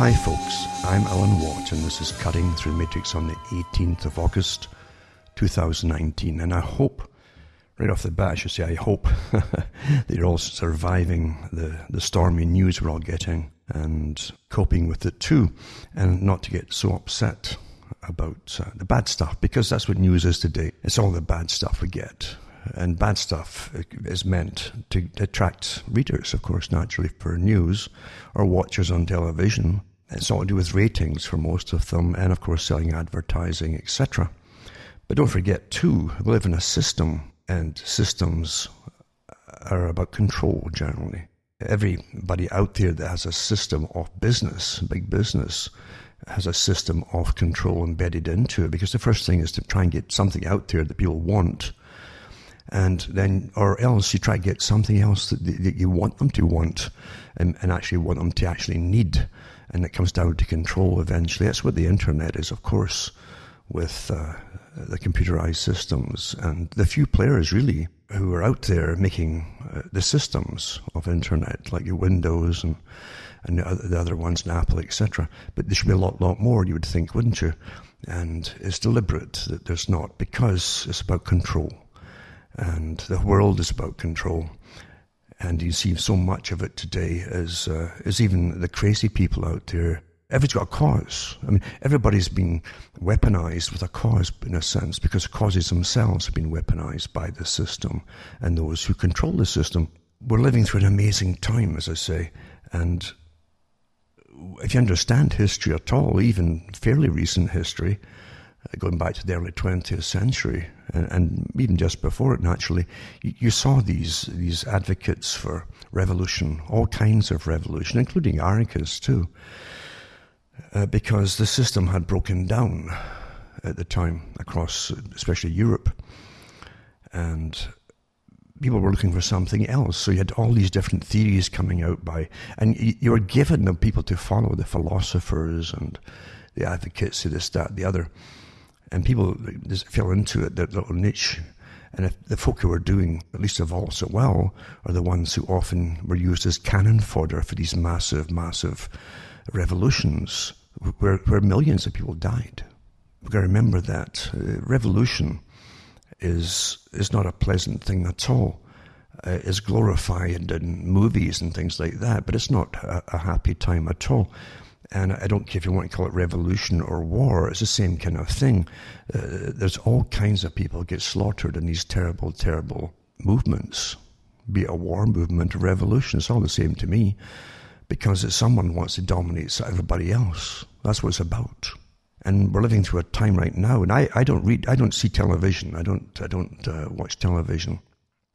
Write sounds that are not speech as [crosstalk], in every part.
Hi, folks. I'm Alan Watt, and this is Cutting Through Matrix on the 18th of August, 2019. And I hope, right off the bat, I should say, I hope [laughs] that you're all surviving the, the stormy news we're all getting and coping with it too, and not to get so upset about uh, the bad stuff, because that's what news is today. It's all the bad stuff we get. And bad stuff is meant to attract readers, of course, naturally, for news or watchers on television it's all to do with ratings for most of them, and of course, selling advertising, etc. But don't forget, too, we live in a system, and systems are about control generally. Everybody out there that has a system of business, big business, has a system of control embedded into it because the first thing is to try and get something out there that people want and then or else you try to get something else that, that you want them to want and, and, actually want them to actually need and it comes down to control eventually. That's what the internet is, of course, with uh, the computerized systems and the few players really who are out there making uh, the systems of internet, like your Windows and and the other, the other ones, and Apple, etc. But there should be a lot, lot more. You would think, wouldn't you? And it's deliberate that there's not because it's about control, and the world is about control and you see so much of it today as uh, even the crazy people out there. Everybody's got a cause. I mean, everybody's been weaponized with a cause in a sense because causes themselves have been weaponized by the system and those who control the system. We're living through an amazing time, as I say, and if you understand history at all, even fairly recent history, going back to the early 20th century, and, and even just before it, naturally, you, you, saw these these advocates for revolution, all kinds of revolution, including anarchists too, uh, because the system had broken down at the time across, especially Europe, and people were looking for something else. So you had all these different theories coming out by, and you, were given the people to follow, the philosophers and the advocates this, that, the other and people just fell into it, their little niche. And if the folk who are doing at least of all so well are the ones who often were used as cannon fodder for these massive, massive revolutions where, where millions of people died. We've got to remember that uh, revolution is is not a pleasant thing at all. Uh, is glorified in movies and things like that, but it's not a, a happy time at all. And I don't care if you want to call it revolution or war, it's the same kind of thing. Uh, there's all kinds of people get slaughtered in these terrible, terrible movements. Be it a war movement, a revolution, it's all the same to me. Because it's someone wants to dominate everybody else. That's what it's about. And we're living through a time right now, and I, I don't read, I don't see television. I don't, I don't uh, watch television.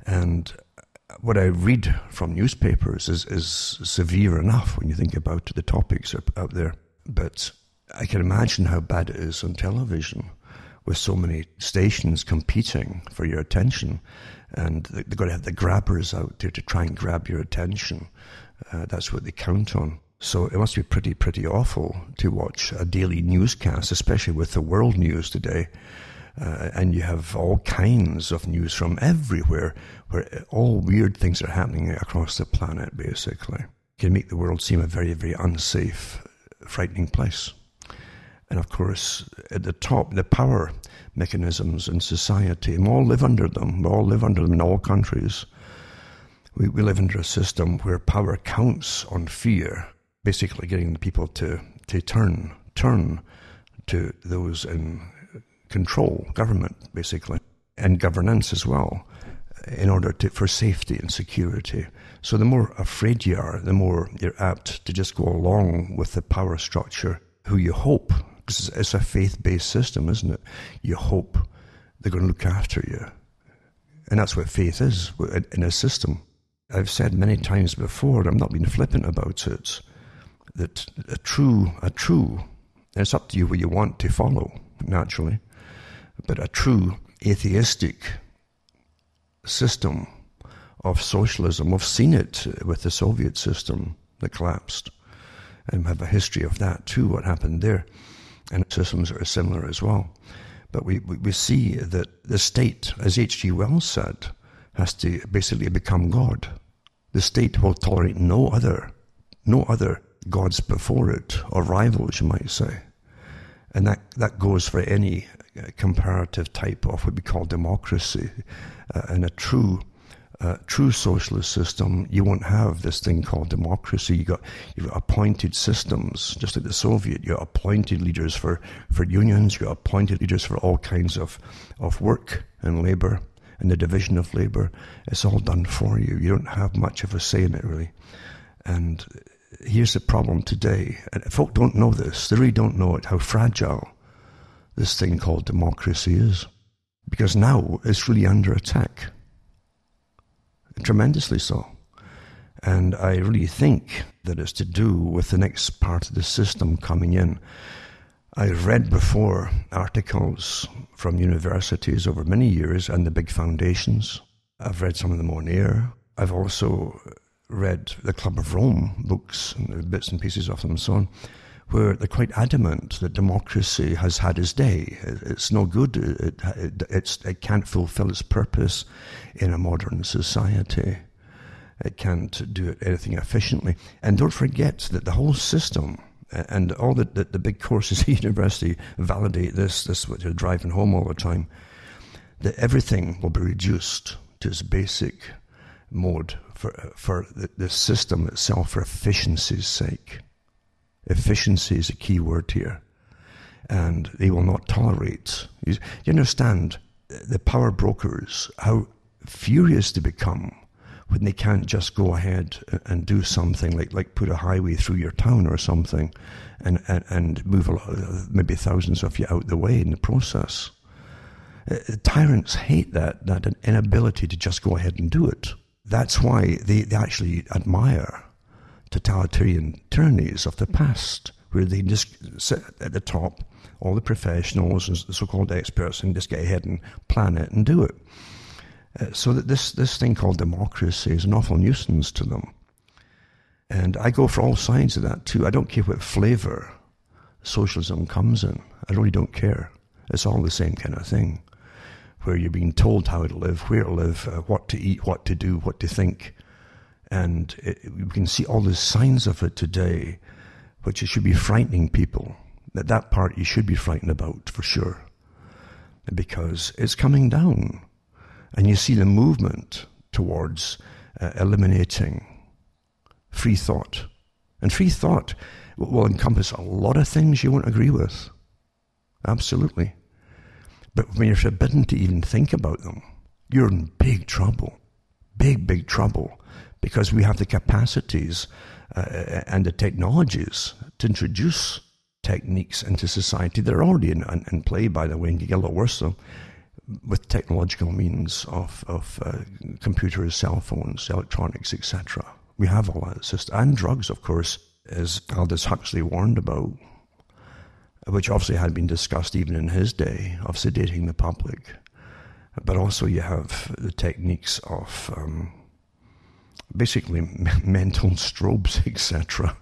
And what I read from newspapers is, is severe enough when you think about the topics out there. But I can imagine how bad it is on television with so many stations competing for your attention. And they've got to have the grabbers out there to try and grab your attention. Uh, that's what they count on. So it must be pretty, pretty awful to watch a daily newscast, especially with the world news today, uh, and you have all kinds of news from everywhere where all weird things are happening across the planet, basically. It can make the world seem a very, very unsafe, frightening place. And of course, at the top, the power mechanisms in society, we all live under them. We all live under them in all countries. We, we live under a system where power counts on fear, basically getting the people to, to turn, turn to those in control, government basically, and governance as well, in order to, for safety and security. So the more afraid you are, the more you're apt to just go along with the power structure who you hope, because it's a faith based system, isn't it? You hope they're going to look after you. And that's what faith is in a system. I've said many times before, and I'm not being flippant about it, that a true, a true, it's up to you what you want to follow, naturally, but a true atheistic system of socialism. We've seen it with the Soviet system that collapsed and we have a history of that too, what happened there. And systems are similar as well. But we, we, see that the state, as H.G. Wells said, has to basically become God. The state will tolerate no other, no other gods before it, or rivals, you might say. And that, that goes for any comparative type of what we call democracy. Uh, and a true uh, true socialist system, you won't have this thing called democracy. You got you've got appointed systems, just like the Soviet. You got appointed leaders for, for unions. You got appointed leaders for all kinds of of work and labor and the division of labor. It's all done for you. You don't have much of a say in it really. And here's the problem today. And folk don't know this. They really don't know it. How fragile this thing called democracy is. Because now it's really under attack. Tremendously so. And I really think that it's to do with the next part of the system coming in. I've read before articles from universities over many years and the big foundations. I've read some of them on air. I've also read the Club of Rome books and bits and pieces of them and so on where they're quite adamant that democracy has had its day. It's no good. It, it, it can't fulfill its purpose in a modern society. It can't do anything efficiently. And don't forget that the whole system and all the, the, the big courses [laughs] at university validate this, this is what you're driving home all the time, that everything will be reduced to its basic mode for, for the, the system itself for efficiency's sake. Efficiency is a key word here. And they will not tolerate. You, you understand the power brokers, how furious they become when they can't just go ahead and do something like, like put a highway through your town or something and, and, and move a lot, maybe thousands of you out the way in the process. Uh, tyrants hate that, that inability to just go ahead and do it. That's why they, they actually admire totalitarian tyrannies of the past, where they just sit at the top, all the professionals and the so-called experts, and just get ahead and plan it and do it. Uh, so that this, this thing called democracy is an awful nuisance to them. And I go for all sides of that too. I don't care what flavor socialism comes in. I really don't care. It's all the same kind of thing, where you're being told how to live, where to live, uh, what to eat, what to do, what to think, and it, we can see all the signs of it today, which should be frightening people. That that part you should be frightened about for sure, because it's coming down, and you see the movement towards uh, eliminating free thought, and free thought will encompass a lot of things you won't agree with. Absolutely. But when you're forbidden to even think about them, you're in big trouble. Big, big trouble because we have the capacities uh, and the technologies to introduce techniques into society that are already in, in, play, by the way, and get a lot worse so with technological means of, of uh, computers, cell phones, electronics, etc. We have all that. And drugs, of course, as Aldous Huxley warned about, which obviously had been discussed even in his day, of sedating the public. But also you have the techniques of um, basically [laughs] mental strobes, etc.,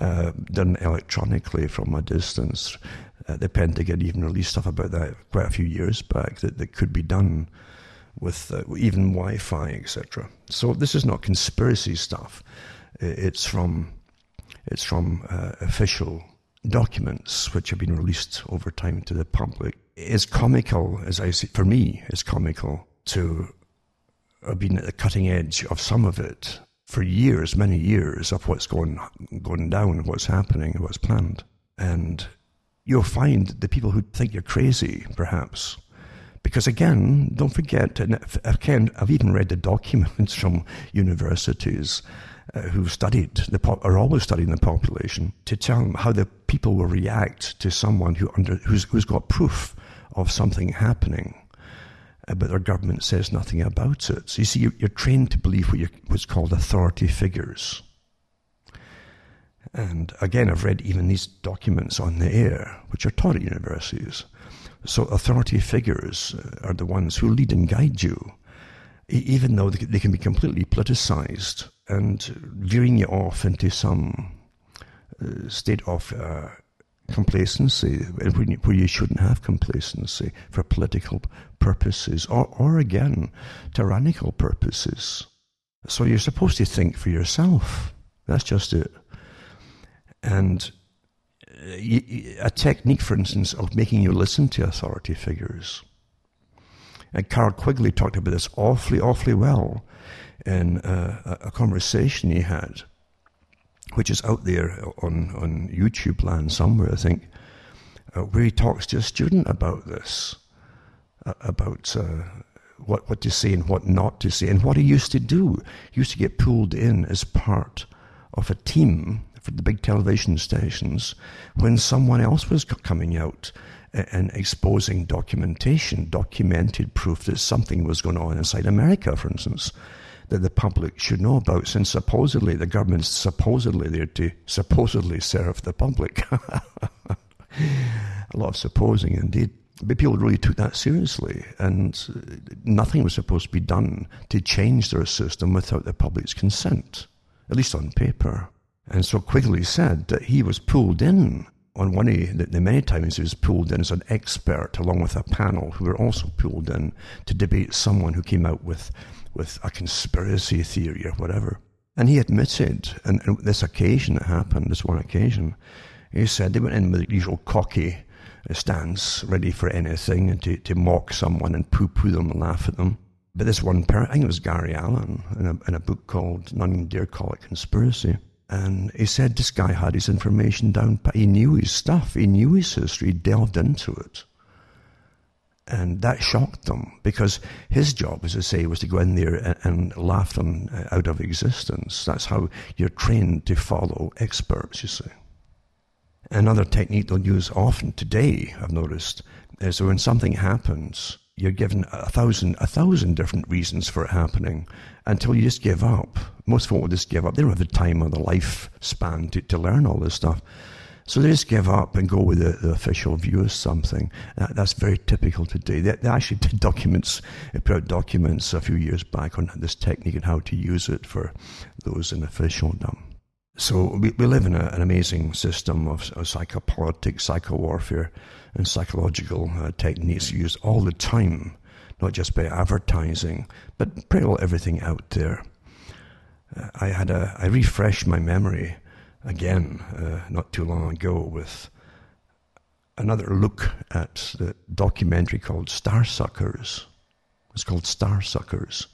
uh, done electronically from a distance. Uh, the Pentagon even released stuff about that quite a few years back that, that could be done with uh, even Wi Fi, etc. So this is not conspiracy stuff. It's from, it's from uh, official documents which have been released over time to the public. It's comical, as I say, for me, it's comical to have been at the cutting edge of some of it for years, many years, of what's going going down, what's happening, what's planned. And you'll find the people who think you're crazy, perhaps. Because again, don't forget, and again, I've even read the documents [laughs] from universities uh, who've studied, the are always studying the population, to tell them how the people will react to someone who under, who's, who's got proof of something happening uh, but our government says nothing about it. So you see, you're, you're trained to believe what what's called authority figures. And again, I've read even these documents on the air, which are taught at universities. So authority figures uh, are the ones who lead and guide you, even though they can be completely politicized and veering you off into some uh, state of uh, complacency where you shouldn't have complacency for political purposes or, or again, tyrannical purposes. So you're supposed to think for yourself. That's just it. And uh, a technique, for instance, of making you listen to authority figures. And Carroll Quigley talked about this awfully, awfully well in uh, a conversation he had, which is out there on, on YouTube land somewhere, I think, uh, where he talks to a student about this, about uh, what, what to say and what not to say, and what he used to do. He used to get pulled in as part of a team for the big television stations when someone else was coming out and exposing documentation, documented proof that something was going on inside America, for instance, that the public should know about, since supposedly the government's supposedly there to supposedly serve the public. [laughs] a lot of supposing indeed. But people really took that seriously, and uh, nothing was supposed to be done to change their system without the public's consent, at least on paper. And so Quigley said that he was pulled in on one of the, the many times he was pulled in as an expert along with a panel who were also pulled in to debate someone who came out with, with a conspiracy theory or whatever. And he admitted, and, and this occasion that happened, this one occasion, he said they went in with the usual cocky stance, ready for anything, and to, to mock someone and poo poo them and laugh at them. But this one parent, I think it was Gary Allen, in a, in a book called None Dare Call It Conspiracy, and he said this guy had his information down, but he knew his stuff, he knew his history, he delved into it. And that shocked them because his job, as I say, was to go in there and, and laugh them out of existence. That's how you're trained to follow experts, you see. Another technique they'll use often today, I've noticed, is when something happens, you're given a thousand, a thousand different reasons for it happening until you just give up. Most folk will just give up. They don't have the time or the lifespan to, to learn all this stuff. So they just give up and go with the, the official view of something. That, that's very typical today. They, they, actually did [laughs] documents, they put out documents a few years back on this technique and how to use it for those in officialdom. So we, we live in a, an amazing system of, of psychopolitics, psychowarfare, and psychological uh, techniques used all the time, not just by advertising, but pretty well everything out there. Uh, I had a, I refreshed my memory again uh, not too long ago with another look at the documentary called Starsuckers. It's called Starsuckers.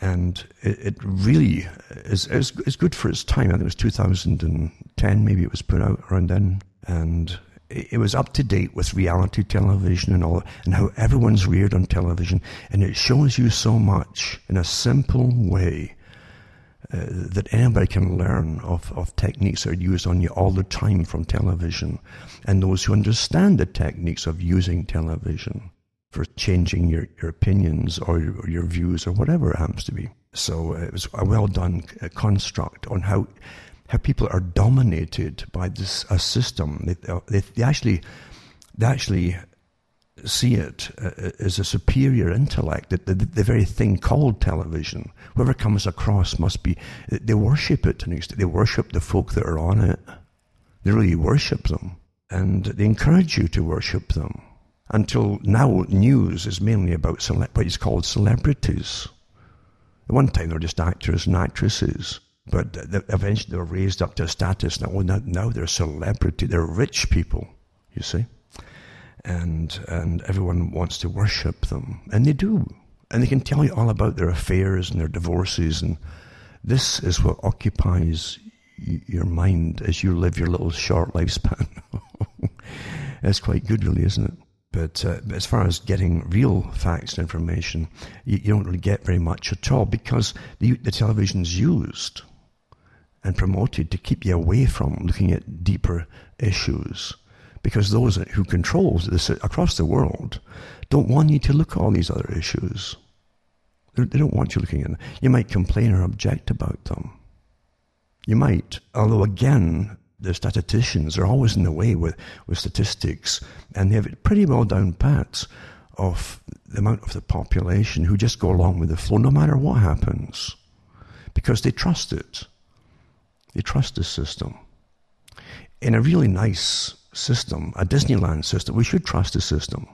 And it, it really is, is, is good for its time. I think it was 2010, maybe it was put out around then. And it was up to date with reality television and all, and how everyone's reared on television, and it shows you so much in a simple way uh, that anybody can learn of, of techniques that are used on you all the time from television, and those who understand the techniques of using television for changing your, your opinions or your, your views or whatever it happens to be. So it was a well done uh, construct on how how people are dominated by this a system. They, they, they actually they actually see it uh, as a superior intellect. That the, the, very thing called television, whoever comes across must be they worship it to. They worship the folk that are on it. They really worship them, and they encourage you to worship them. Until now, news is mainly about cele- what is called celebrities. At one time, they were just actors and actresses. But eventually they were raised up to a status. Now, now they're celebrity. They're rich people, you see. And, and everyone wants to worship them. And they do. And they can tell you all about their affairs and their divorces. And this is what occupies your mind as you live your little short lifespan. [laughs] It's quite good, really, isn't it? But uh, as far as getting real facts and information, you, you, don't really get very much at all because the, the television's used and promoted to keep you away from looking at deeper issues. Because those who control this across the world don't want you to look at all these other issues. They don't want you looking at them. You might complain or object about them. You might, although again, the statisticians are always in the way with, with statistics, and they have it pretty well down pat of the amount of the population who just go along with the flow no matter what happens because they trust it. They trust the system. In a really nice system, a Disneyland system, we should trust the system.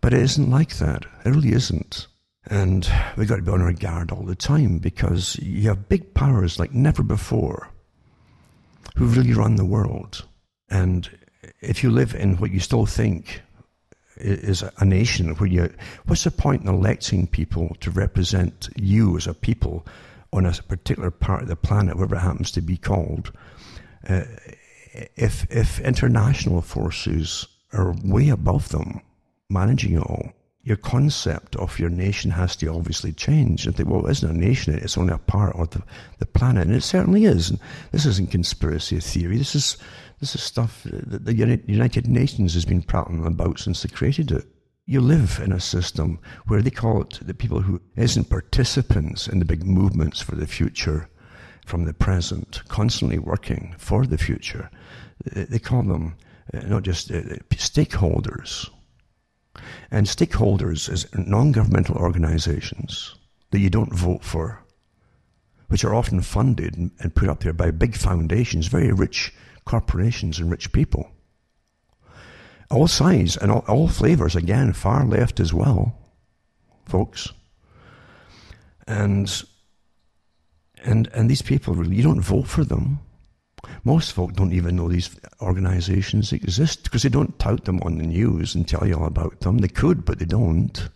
But it isn't like that. It really isn't. And we've got to be on our guard all the time because you have big powers like never before who really run the world. And if you live in what you still think is a nation where you, what's the point in electing people to represent you as a people on a particular part of the planet, whatever it happens to be called, uh, if if international forces are way above them, managing it all, your concept of your nation has to obviously change. And think, well, it isn't a nation; it's only a part of the, the planet, and it certainly is. And this isn't conspiracy theory. This is this is stuff that the United Nations has been prattling about since they created it. You live in a system where they call it the people who isn't participants in the big movements for the future from the present, constantly working for the future. They call them uh, not just uh, stakeholders. And stakeholders is non-governmental organizations that you don't vote for, which are often funded and put up there by big foundations, very rich corporations and rich people. All sides and all, all flavors, again, far left as well, folks. And and and these people really you don't vote for them. Most folk don't even know these organizations exist because they don't tout them on the news and tell you all about them. They could, but they don't.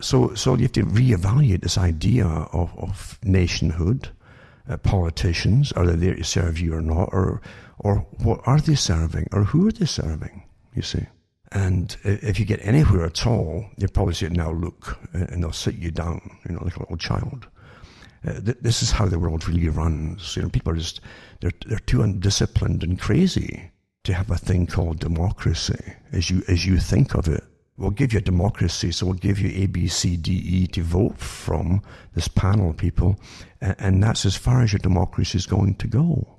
So, so you have to reevaluate this idea of, of nationhood uh, politicians? Are they there to serve you or not? Or, or what are they serving? Or who are they serving? You see? And if you get anywhere at all, you probably say, now look, and they'll sit you down, you know, like a little child. Uh, th- this is how the world really runs. You know, people are just, they're, they're too undisciplined and crazy to have a thing called democracy as you, as you think of it. We'll give you a democracy, so we'll give you A, B, C, D, E to vote from, this panel of people, and, and that's as far as your democracy is going to go.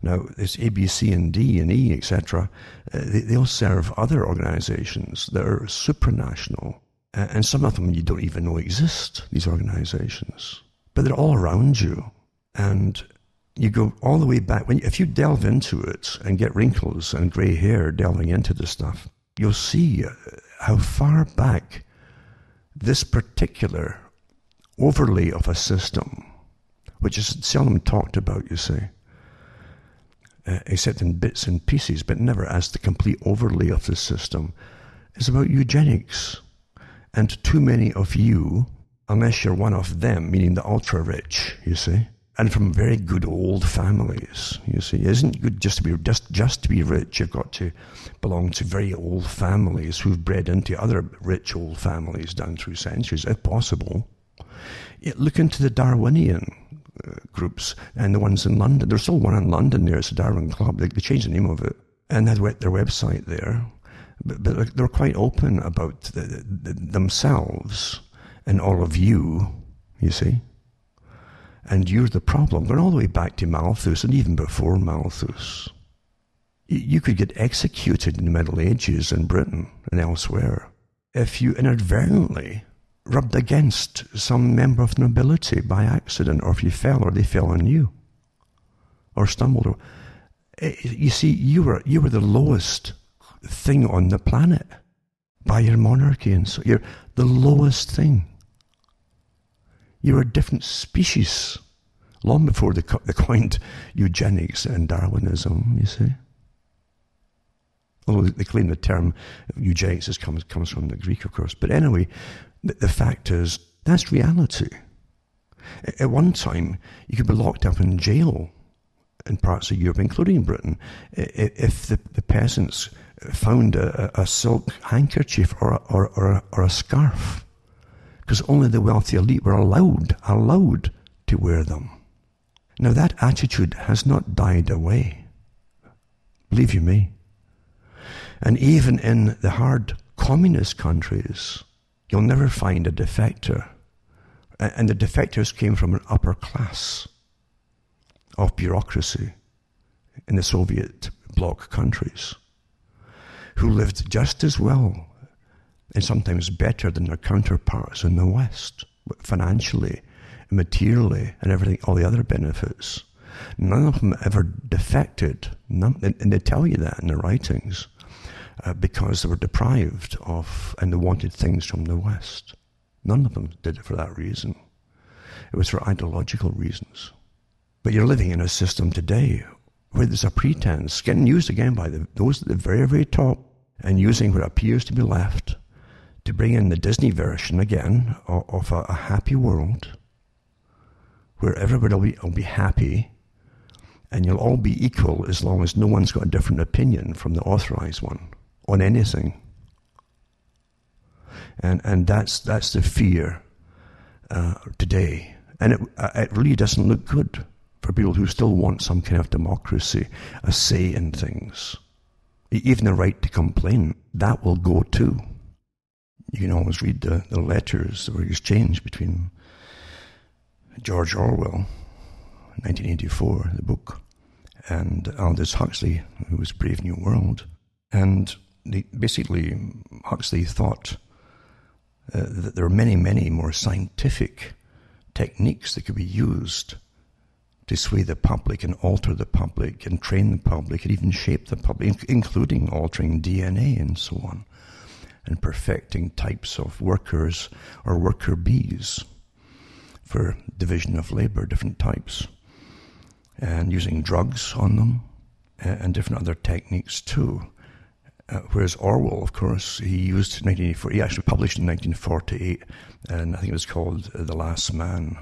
Now, this A, B, C, and D, and E, etc., uh, they, will serve other organizations that are supranational, and some of them you don't even know exist, these organizations. But they're all around you, and you go all the way back. When, if you delve into it and get wrinkles and grey hair delving into the stuff, you'll see uh, how far back this particular overlay of a system, which is seldom talked about, you see, uh, except in bits and pieces, but never as the complete overlay of the system, is about eugenics. And too many of you, unless you're one of them, meaning the ultra rich, you see, and from very good old families. You see, it isn't good just to be just just to be rich. You've got to belong to very old families who've bred into other rich old families down through centuries, if possible. look into the Darwinian uh, groups and the ones in London. There's still one in London there. It's the Darwin Club. They, they changed the name of it, and they had their website there. But, they're quite open about the, the, themselves and all of you. You see and you're the problem. Going all the way back to Malthus and even before Malthus. You could get executed in the Middle Ages in Britain and elsewhere if you inadvertently rubbed against some member of the nobility by accident, or if you fell or they fell on you, or stumbled. Eh, you see, you were, you were the lowest thing on the planet by your monarchy, and so you're the lowest thing. You're a different species long before they, they coined eugenics and Darwinism, you see. Although they claim the term eugenics comes, comes from the Greek, of course. But anyway, the, the fact is, that's reality. At one time, you could be locked up in jail in parts of Europe, including Britain, if the, the peasants found a, a silk handkerchief or a, or, or, or a scarf because only the wealthy elite were allowed, allowed to wear them. Now that attitude has not died away. Believe you me. And even in the hard communist countries, you'll never find a defector. And the defectors came from an upper class of bureaucracy in the Soviet bloc countries who lived just as well and sometimes better than their counterparts in the West, financially, materially, and everything, all the other benefits. None of them ever defected, none, and they tell you that in their writings, uh, because they were deprived of and they wanted things from the West. None of them did it for that reason. It was for ideological reasons. But you're living in a system today where there's a pretense getting used again by the, those at the very, very top and using what appears to be left to bring in the Disney version again of, of a, a, happy world where everybody will be, will be happy and you'll all be equal as long as no one's got a different opinion from the authorized one on anything. And, and that's, that's the fear uh, today. And it, uh, it really doesn't look good for people who still want some kind of democracy, a say in things. Even the right to complain, that will go too. You can always read the, the letters that were exchanged between George Orwell, 1984, the book, and Aldous Huxley, who was Brave New World. And they, basically, Huxley thought uh, that there are many, many more scientific techniques that could be used to sway the public and alter the public and train the public and even shape the public, including altering DNA and so on, and perfecting types of workers or worker bees for division of labor, different types, and using drugs on them and different other techniques too. Uh, whereas Orwell, of course, he used 1984, he actually published in 1948, and I think it was called uh, The Last Man.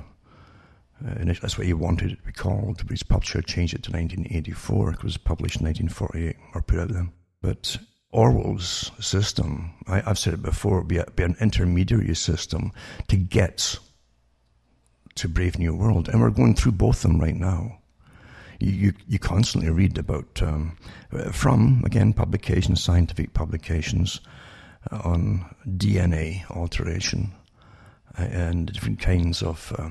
Uh, that's what he wanted it to be called, but his publisher changed it to 1984. It was published in 1948, or put out then. But Orwell's system, I, have said it before, be, a, be an intermediary system to get to Brave New World. And we're going through both of them right now. You, you, you constantly read about, um, from, again, publications, scientific publications, uh, on DNA alteration uh, and different kinds of uh,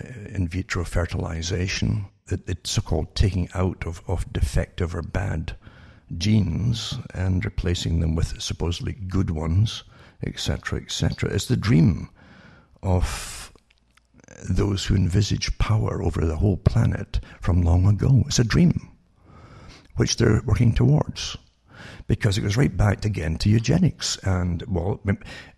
in vitro fertilization, the, the so-called taking out of, of defective or bad genes and replacing them with supposedly good ones, etc., etc. is the dream of those who envisage power over the whole planet from long ago. It's a dream which they're working towards because it goes right back again to eugenics. And well,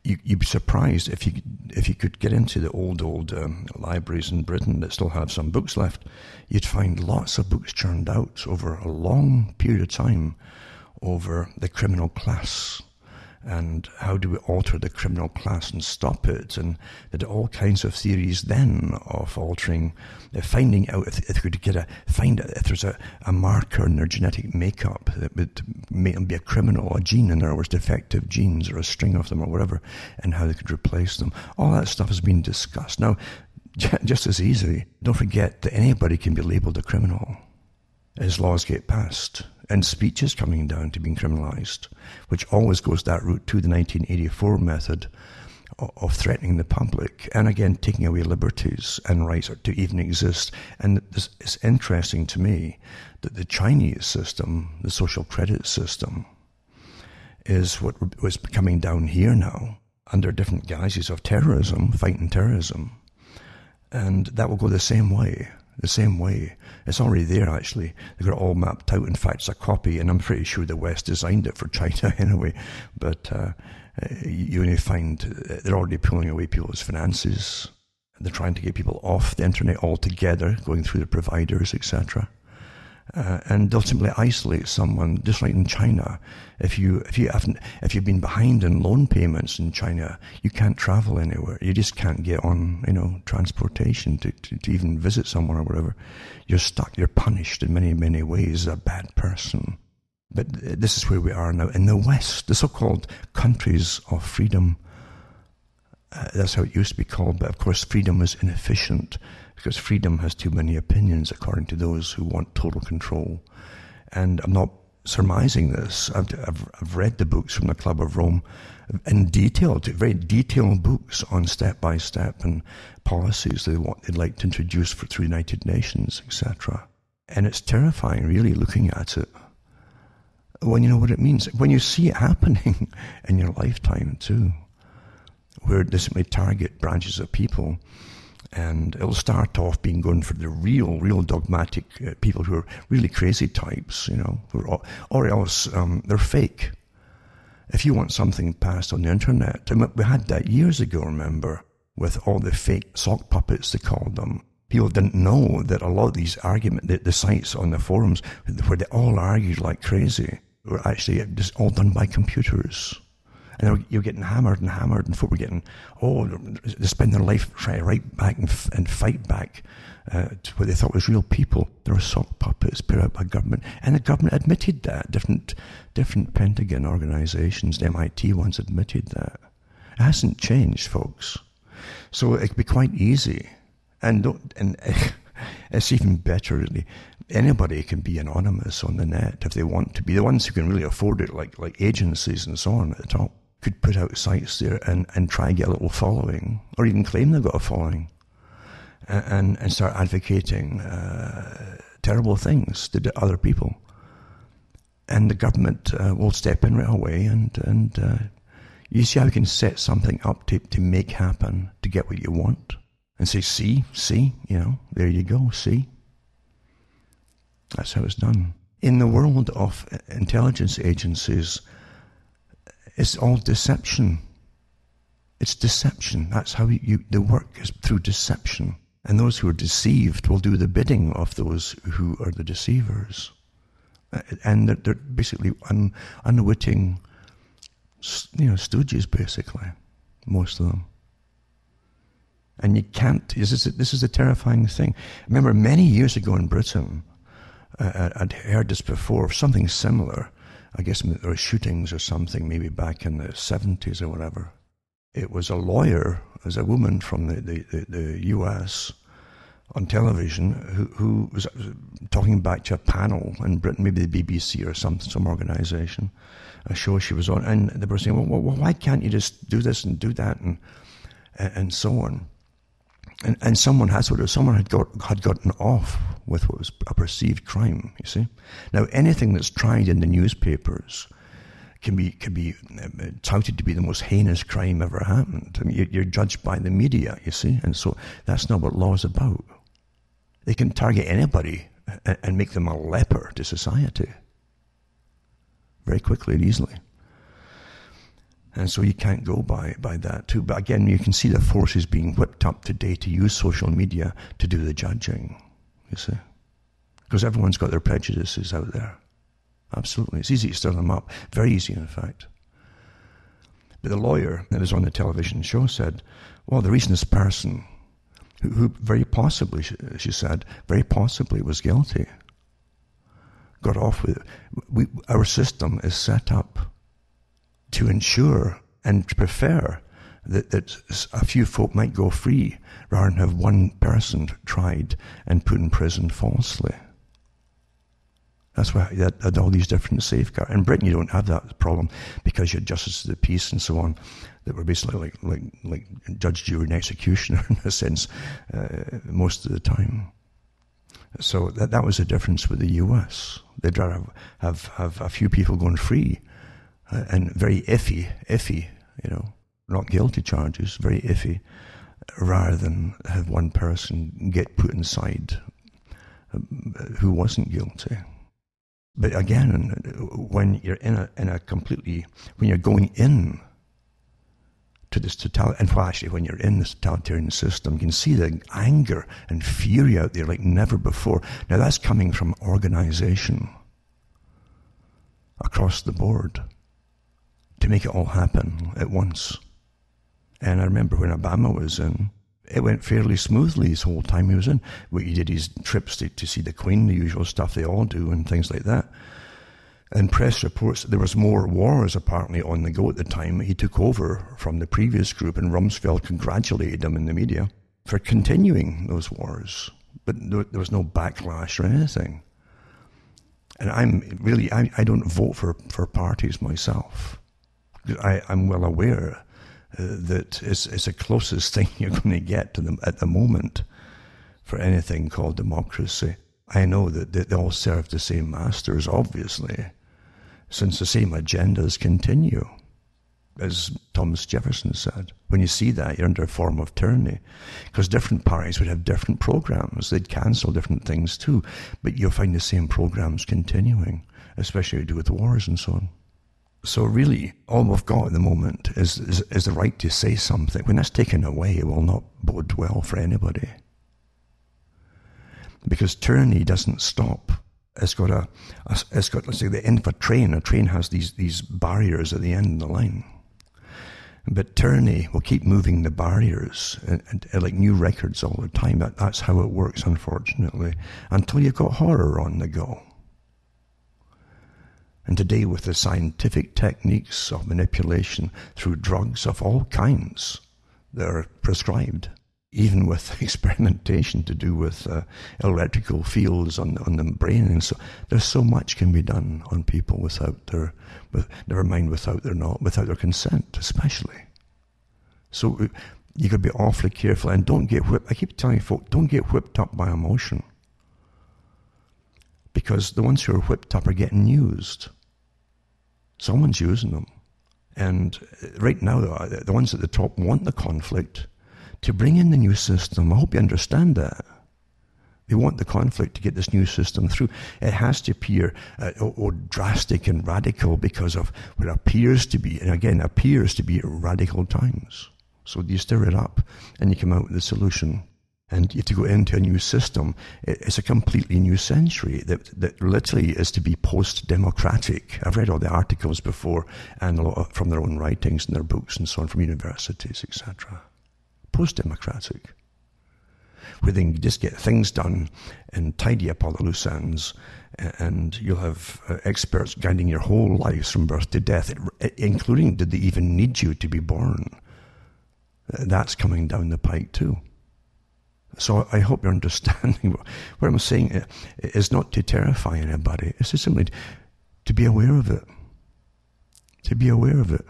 you, would be surprised if you if you could get into the old old um, libraries in Britain that still have some books left. You'd find lots of books churned out over a long period of time over the criminal class and how do we alter the criminal class and stop it? And there are all kinds of theories then of altering, uh, finding out if, if we could get a find if there's a, a marker in their genetic makeup that would make them be a criminal, a gene in other words, defective genes or a string of them or whatever, and how they could replace them. All that stuff has been discussed. Now, [laughs] just as easily, don't forget that anybody can be labeled a criminal as laws get passed and speech is coming down to being criminalised, which always goes that route to the 1984 method of threatening the public and again taking away liberties and rights to even exist. And it's interesting to me that the Chinese system, the social credit system, is what was coming down here now under different guises of terrorism, fighting terrorism. And that will go the same way the same way. It's already there, actually. They've got it all mapped out. In fact, it's a copy, and I'm pretty sure the West designed it for China [laughs] anyway. But uh, you only find uh, they're already pulling away people's finances. They're trying to get people off the internet altogether, going through the providers, etc uh, and they'll isolate someone, just like in China. If you if you haven't if you've been behind in loan payments in China, you can't travel anywhere. You just can't get on, you know, transportation to, to, to even visit someone or whatever. You're stuck. You're punished in many many ways. A bad person. But this is where we are now in the West, the so-called countries of freedom. Uh, that's how it used to be called, but of course, freedom is inefficient because freedom has too many opinions according to those who want total control. And I'm not surmising this. I've, I've, I've read the books from the Club of Rome in detail, very detailed books on step by step and policies they want, they'd like to introduce for, through the United Nations, etc. And it's terrifying, really, looking at it when you know what it means, when you see it happening [laughs] in your lifetime too, where they simply target branches of people and it'll start off being going for the real, real dogmatic uh, people who are really crazy types, you know, or else um, they're fake. If you want something passed on the internet, and we had that years ago, remember, with all the fake sock puppets, they called them, People didn't know that a lot of these arguments, the, the sites on the forums where they all argued like crazy, were actually just all done by computers. And you're getting hammered and hammered, and folk were getting, oh, they spend their life trying to write back and, f- and fight back uh, to what they thought was real people. They were sock puppets put out by government. And the government admitted that. Different, different Pentagon organizations, the MIT ones, admitted that. It hasn't changed, folks. So it could be quite easy. And, and [laughs] it's even better, really. Anybody can be anonymous on the net if they want to be. The ones who can really afford it, like, like agencies and so on at the top, could put out sites there and, and try and get a little following, or even claim they've got a following, and, and start advocating uh, terrible things to other people. And the government uh, will step in right away and, and uh, you see how you can set something up to, to make happen, to get what you want, and say, see, see, you know, there you go, see. That's how it's done. In the world of intelligence agencies, it's all deception. It's deception. That's how you, the work is through deception. And those who are deceived will do the bidding of those who are the deceivers. And they're, they're basically un, unwitting, you know, stooges, basically, most of them. And you can't, this is, this is a terrifying thing. I remember many years ago in Britain, uh, I'd heard this before, something similar. I guess there were shootings or something, maybe back in the 70s or whatever. It was a lawyer, as a woman from the, the, the, the US on television who, who was uh, talking back to a panel in Britain, maybe the BBC or some, some organization, a show she was on. And they were saying, well, well why can't you just do this and do that and, and so on? And, and someone has sort of, someone had got, had gotten off with what was a perceived crime, you see. Now, anything that's tried in the newspapers can be, can be uh, touted to be the most heinous crime ever happened. I mean, you're judged by the media, you see, and so that's not what law is about. They can target anybody and make them a leper to society very quickly and easily. And so you can't go by, by that too. But again, you can see the forces being whipped up today to use social media to do the judging, you see. Because everyone's got their prejudices out there. Absolutely. It's easy to stir them up. Very easy, in fact. But the lawyer that was on the television show said, well, the reason this person, who, who very possibly, she, she, said, very possibly was guilty, got off with it. We, our system is set up to ensure and prefer that, that a few folk might go free rather than have one person tried and put in prison falsely. That's why had all these different safeguards. In Britain, you don't have that problem because you had justice of the peace and so on that were basically like like like judge, jury, and executioner [laughs] in a sense uh, most of the time. So that that was the difference with the U.S. They'd rather have have, have a few people going free and very iffy, iffy, you know, not guilty charges, very iffy, rather than have one person get put inside uh, who wasn't guilty. But again, when you're in a, in a completely, when you're going in to this totalitarian, and well, actually, when you're in this totalitarian system, you can see the anger and fury out there like never before. Now, that's coming from organization across the board to make it all happen at once. And I remember when Obama was in, it went fairly smoothly this whole time he was in. He did his trips to, to see the Queen, the usual stuff they all do, and things like that. And press reports there was more wars apparently on the go at the time. He took over from the previous group, and Rumsfeld congratulated him in the media for continuing those wars. But there was no backlash or anything. And I'm really, I, I don't vote for, for parties myself. I, I'm well aware uh, that it's, it's the closest [laughs] thing you're going to get to them at the moment for anything called democracy. I know that they all serve the same masters, obviously, since the same agendas continue. As Thomas Jefferson said, when you see that, you're under a form of tyranny. Because different parties would have different programs. They'd cancel different things too. But you'll find the same programs continuing, especially to do with wars and so on. So really, all we've got at the moment is, is, is the right to say something. When that's taken away, it will not bode well for anybody. because tyranny doesn't stop. It's got a, a it's got let's say the end of a train. A train has these these barriers at the end of the line. But tyranny will keep moving the barriers and, and, and, like new records all the time. That, that's how it works, unfortunately, until you've got horror on the go. And today, with the scientific techniques of manipulation through drugs of all kinds that are prescribed, even with [laughs] experimentation to do with uh, electrical fields on on the brain, and so there's so much can be done on people without their, with, never mind without their not without their consent, especially. So uh, you got to be awfully careful and don't get whipped. I keep telling folk, don't get whipped up by emotion, because the ones who are whipped up are getting used. Someone's using them. And uh, right now, the ones at the top want the conflict to bring in the new system. I hope you understand that. They want the conflict to get this new system through. It has to appear uh, oh, oh, drastic and radical because of what appears to be, and again, appears to be radical times. So you stir it up and you come out with a solution and to go into a new system. It's a completely new century that, that literally is to be post-democratic. I've read all the articles before and a lot of, from their own writings and their books and so on from universities, etc. Post-democratic. Where they can just get things done and tidy up all the loose ends and you'll have uh, experts guiding your whole lives from birth to death, including did they even need you to be born? That's coming down the pike too. So I hope you're [laughs] understanding what I'm saying is not to terrify anybody. It's just simply to be aware of it. To be aware of it.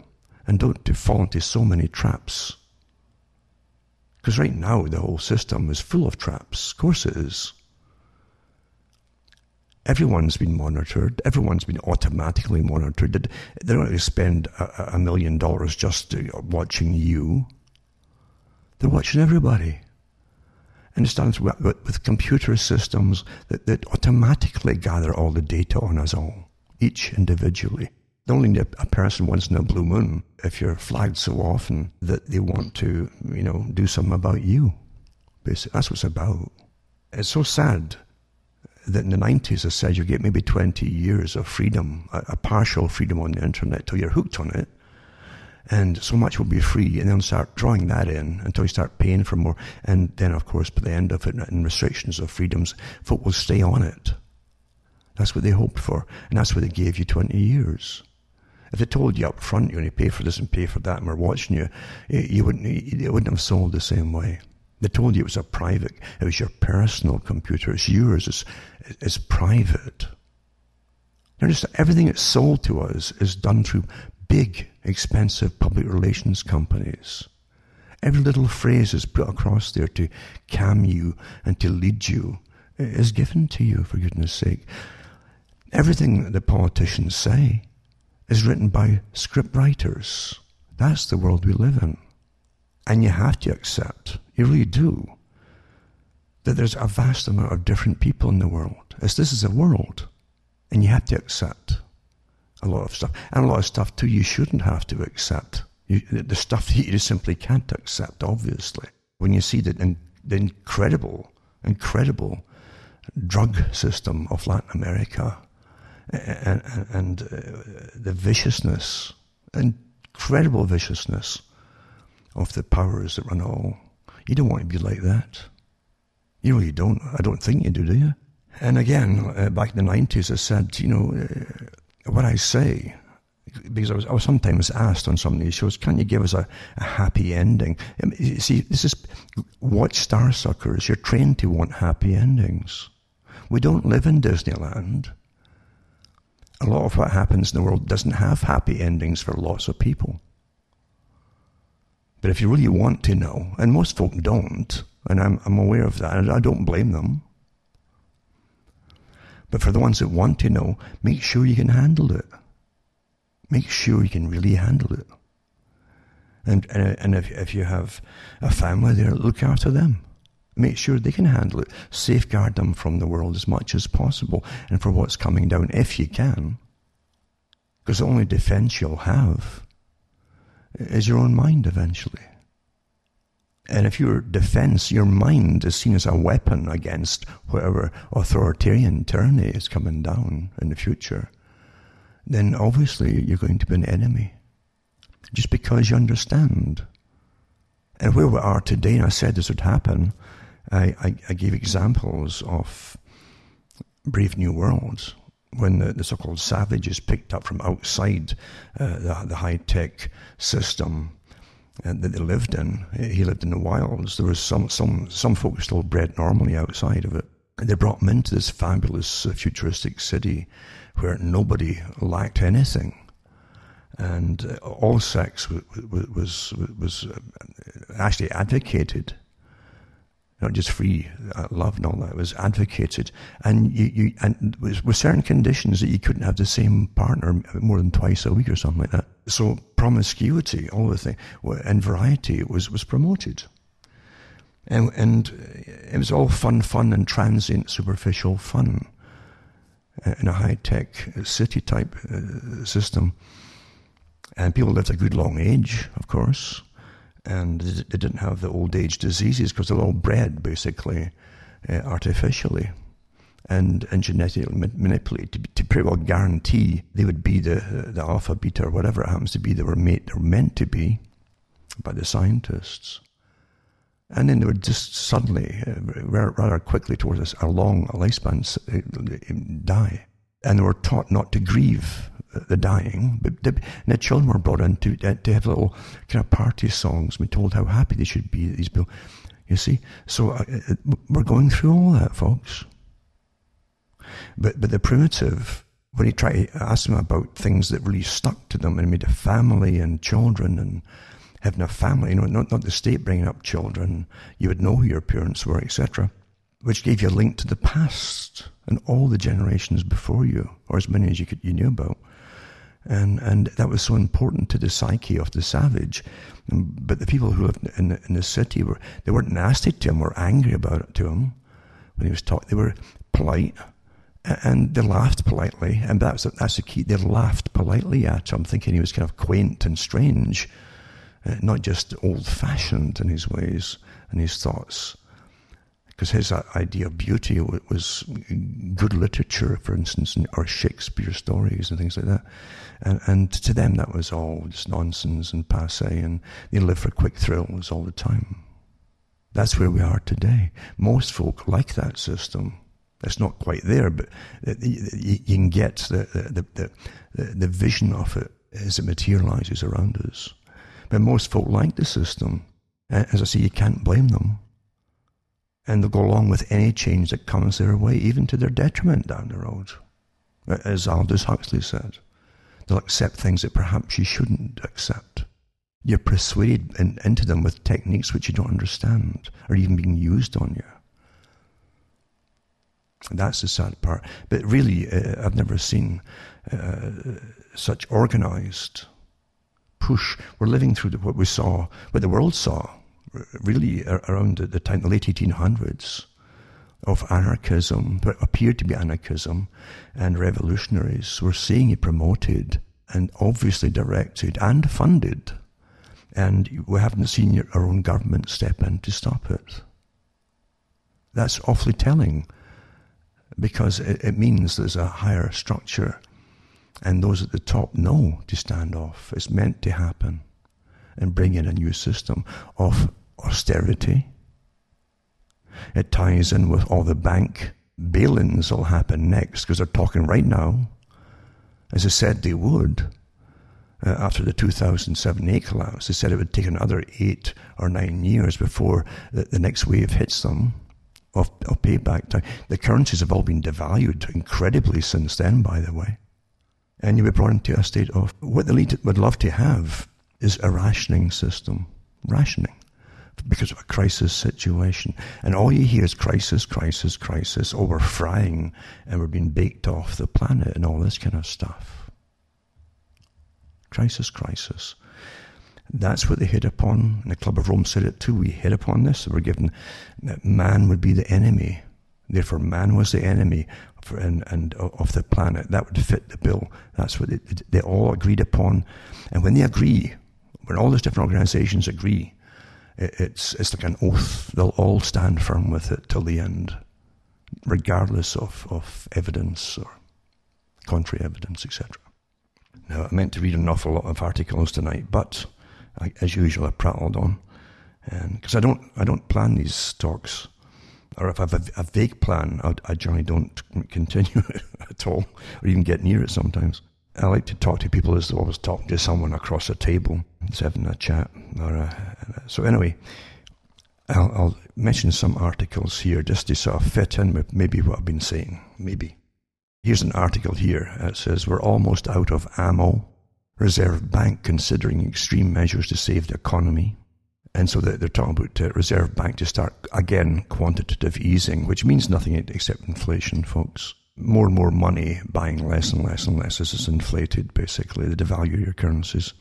And don't to fall into so many traps. Because right now the whole system is full of traps. Of course it is. Everyone's been monitored. Everyone's been automatically monitored. They're not going to spend a, a million dollars just uh, watching you. They're watching everybody and it starts with, with computer systems that, that automatically gather all the data on us all, each individually. Only a person once in a blue moon, if you're flagged so often that they want to, you know, do something about you. Basically, that's what it's about. It's so sad that in the 90s, I said you get maybe 20 years of freedom, a, a partial freedom on the internet till you're hooked on it and so much will be free, and then start drawing that in until you start paying for more, and then of course, by the end of it, and restrictions of freedoms, folk will stay on it. That's what they hoped for, and that's what they gave you 20 years. If they told you up front going to pay for this and pay for that, and we're watching you, you wouldn't, it wouldn't have sold the same way. They told you it was a private, it was your personal computer, it's yours, it's, it's private. Notice everything that's sold to us is done through big, expensive public relations companies. Every little phrase is put across there to calm you and to lead you is given to you, for goodness sake. Everything that the politicians say is written by script writers. That's the world we live in. And you have to accept, you really do, that there's a vast amount of different people in the world. As this is a world, and you have to accept a lot of stuff. And a lot of stuff, too, you shouldn't have to accept. You, the stuff that you simply can't accept, obviously. When you see the, the incredible, incredible drug system of Latin America and, and, and uh, the viciousness, incredible viciousness of the powers that run all. You don't want to be like that. You really don't. I don't think you do, do you? And again, uh, back in the 90s, I said, you know, uh, what I say, because I was, I was sometimes asked on some of these shows, can you give us a, a happy ending? You see, this is, watch Star Suckers. You're trained to want happy endings. We don't live in Disneyland. A lot of what happens in the world doesn't have happy endings for lots of people. But if you really want to know, and most folk don't, and I'm, I'm aware of that, and I don't blame them, but for the ones that want to know, make sure you can handle it. Make sure you can really handle it. And, and, and if, if you have a family there, look after them. Make sure they can handle it. Safeguard them from the world as much as possible and for what's coming down, if you can. Because the only defense you'll have is your own mind eventually. And if your defense, your mind is seen as a weapon against whatever authoritarian tyranny is coming down in the future, then obviously you're going to be an enemy. Just because you understand. And where we are today, and I said this would happen, I, I, I gave examples of Brave New Worlds when the, the so-called savages picked up from outside uh, the, the high-tech system uh, that they lived in. He lived in the wilds. There was some, some, some folks still bred normally outside of it. They brought him into this fabulous uh, futuristic city where nobody lacked anything. And uh, all sex was, was, was uh, actually advocated not just free uh, love and all that. It was advocated, and you, you and with certain conditions that you couldn't have the same partner more than twice a week or something like that. So promiscuity, all the thing, and variety was was promoted, and and it was all fun, fun, and transient, superficial fun. In a high tech city type uh, system, and people lived a good long age, of course. And they didn't have the old age diseases because they're all bred basically uh, artificially and, and genetically manipulated to, to pretty well guarantee they would be the, the alpha, beta, or whatever it happens to be they were made, they were meant to be by the scientists. And then they would just suddenly, uh, rather quickly towards a long lifespan, uh, die. And they were taught not to grieve the dying, but the, the children were brought in to, uh, to have little kind of party songs, be told how happy they should be, these people. You see? So uh, uh, we're going through all that, folks. But, but the primitive, when you try to ask them about things that really stuck to them and made a family and children and having a family, you know, not, not the state bringing up children, you would know who your parents were, etc., which gave you a link to the past and all the generations before you, or as many as you, could, you knew about. And, and that was so important to the psyche of the savage. But the people who lived in the, in the city were, they weren't nasty to him or angry about it to him when he was talking. They were polite and they laughed politely. And that's, that's the key. They laughed politely at him, thinking he was kind of quaint and strange, uh, not just old fashioned in his ways and his thoughts because his idea of beauty was good literature, for instance, or Shakespeare stories and things like that. And, and to them, that was all just nonsense and passe, and they lived for quick thrills all the time. That's where we are today. Most folk like that system. It's not quite there, but you can get the, the, the, the vision of it as it materializes around us. But most folk like the system. As I say, you can't blame them and they'll go along with any change that comes their way, even to their detriment down the road. As Aldous Huxley said, they'll accept things that perhaps you shouldn't accept. You're persuaded in, into them with techniques which you don't understand or even being used on you. That's the sad part. But really, uh, I've never seen uh, such organized push. We're living through the, what we saw, what the world saw really around the time, the late 1800s, of anarchism, what appeared to be anarchism, and revolutionaries were seeing it promoted and obviously directed and funded. And we haven't seen our own government step in to stop it. That's awfully telling because it, it means there's a higher structure and those at the top know to stand off. It's meant to happen and bring in a new system of austerity. It ties in with all the bank bail-ins will happen next because they're talking right now, as I said they would, uh, after the 2007-8 collapse. They said it would take another eight or nine years before the, the next wave hits them of, of payback time. The currencies have all been devalued incredibly since then, by the way. And you were brought into a state of what the elite would love to have is a rationing system. Rationing because of a crisis situation. And all you hear is crisis, crisis, crisis. Oh, we're frying and we're being baked off the planet and all this kind of stuff. Crisis, crisis. That's what they hit upon. And the Club of Rome said it too. We hit upon this. We're given that man would be the enemy. Therefore, man was the enemy for, and, and of the planet. That would fit the bill. That's what they, they all agreed upon. And when they agree, when all these different organizations agree, it's, it's like an oath. They'll all stand firm with it till the end, regardless of, of evidence or contrary evidence, etc. Now, I meant to read an awful lot of articles tonight, but I, as usual, I prattled on, and because I don't, I don't plan these talks, or if I have a, a vague plan, I, I generally don't continue it [laughs] at all, or even get near it sometimes. I like to talk to people as though I was talking to someone across a table, just having a chat. Or a, so anyway, I'll, I'll, mention some articles here just to sort of fit in with maybe what I've been saying. Maybe. Here's an article here. It says, We're almost out of ammo. Reserve Bank considering extreme measures to save the economy. And so they're talking about the Reserve Bank to start again quantitative easing, which means nothing except inflation, folks more and more money buying less and less and less. This is inflated, basically, the devalue your currencies.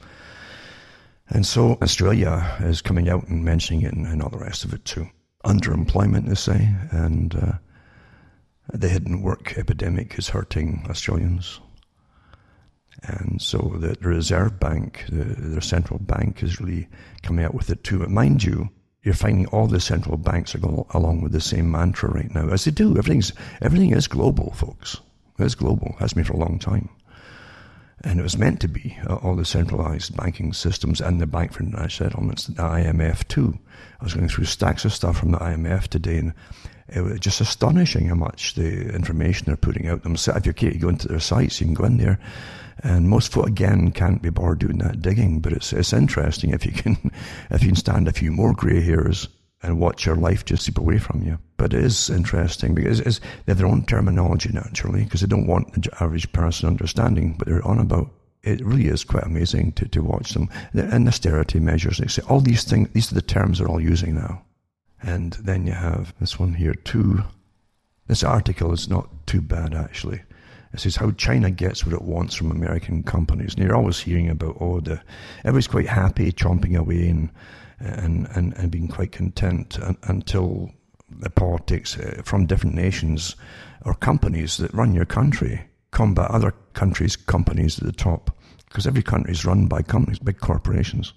And so Australia is coming out and mentioning it and, and all the rest of it too. Underemployment, they say, and uh, the hidden work epidemic is hurting Australians. And so the, Reserve Bank, the, central bank, is really coming out with it too. But mind you, you're finding all the central banks are going along with the same mantra right now, as they do. Everything's everything is global, folks. It's global. Has been for a long time, and it was meant to be. Uh, all the centralized banking systems and the Bank for International Settlements, the IMF too. I was going through stacks of stuff from the IMF today, and it was just astonishing how much the information they're putting out themselves. If you go into their sites, you can go in there and most folk again can't be bored doing that digging, but it's it's interesting if you can [laughs] if you can stand a few more grey hairs and watch your life just slip away from you. But it is interesting because it's, they have their own terminology naturally because they don't want the average person understanding what they're on about. It really is quite amazing to, to watch them. And austerity measures, they say all these things, these are the terms they're all using now. And then you have this one here too. This article is not too bad actually. This is how China gets what it wants from American companies. And you're always hearing about, oh, the, everybody's quite happy chomping away and, and, and, and being quite content until the politics uh, from different nations or companies that run your country combat other countries' companies at the top. Because every country is run by companies, big corporations.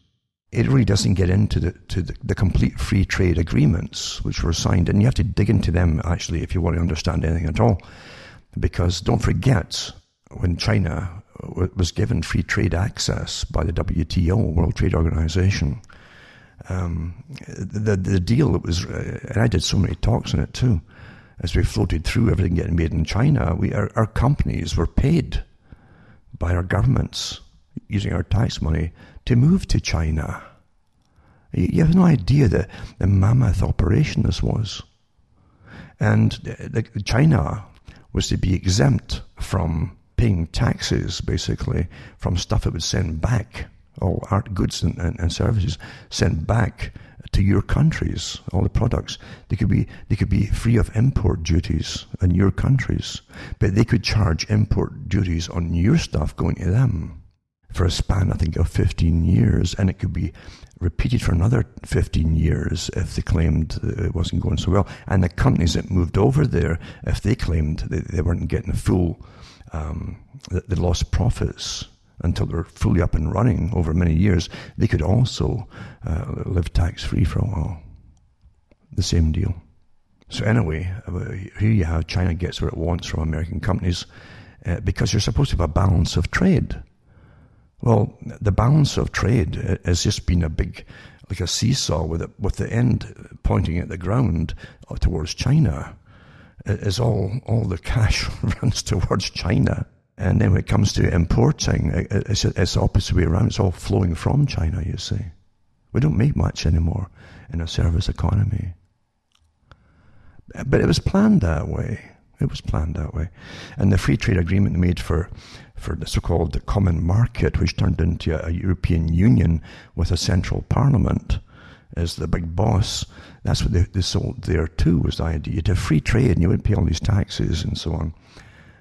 It really doesn't get into the, to the, the complete free trade agreements which were signed, and you have to dig into them actually if you want to understand anything at all. Because don't forget, when China was given free trade access by the WTO, World Trade Organization, um, the, the deal that was, uh, and I did so many talks on it too, as we floated through everything getting made in China, we, our, our companies were paid by our governments using our tax money to move to China. You have no idea the, the mammoth operation this was. And the, the China was to be exempt from paying taxes, basically, from stuff it would send back, all art goods and, and, and services sent back to your countries, all the products. They could be they could be free of import duties in your countries, but they could charge import duties on your stuff going to them for a span, I think, of 15 years, and it could be repeated for another 15 years if they claimed it wasn't going so well. And the companies that moved over there, if they claimed that they weren't getting a full, um, they lost profits until they're fully up and running over many years, they could also uh, live tax free for a while. The same deal. So anyway, uh, here you have China gets what it wants from American companies uh, because you're supposed to have a balance of trade. Well, the balance of trade has just been a big, like a seesaw with it, with the end pointing at the ground uh, towards China. Is all all the cash [laughs] runs towards China, and then when it comes to importing, it's, it's the opposite way around. It's all flowing from China. You see, we don't make much anymore in a service economy, but it was planned that way. It was planned that way. And the free trade agreement made for, for the so-called common market, which turned into a European Union with a central parliament as the big boss, that's what they, they sold there too, was the idea to free trade and you wouldn't pay all these taxes and so on.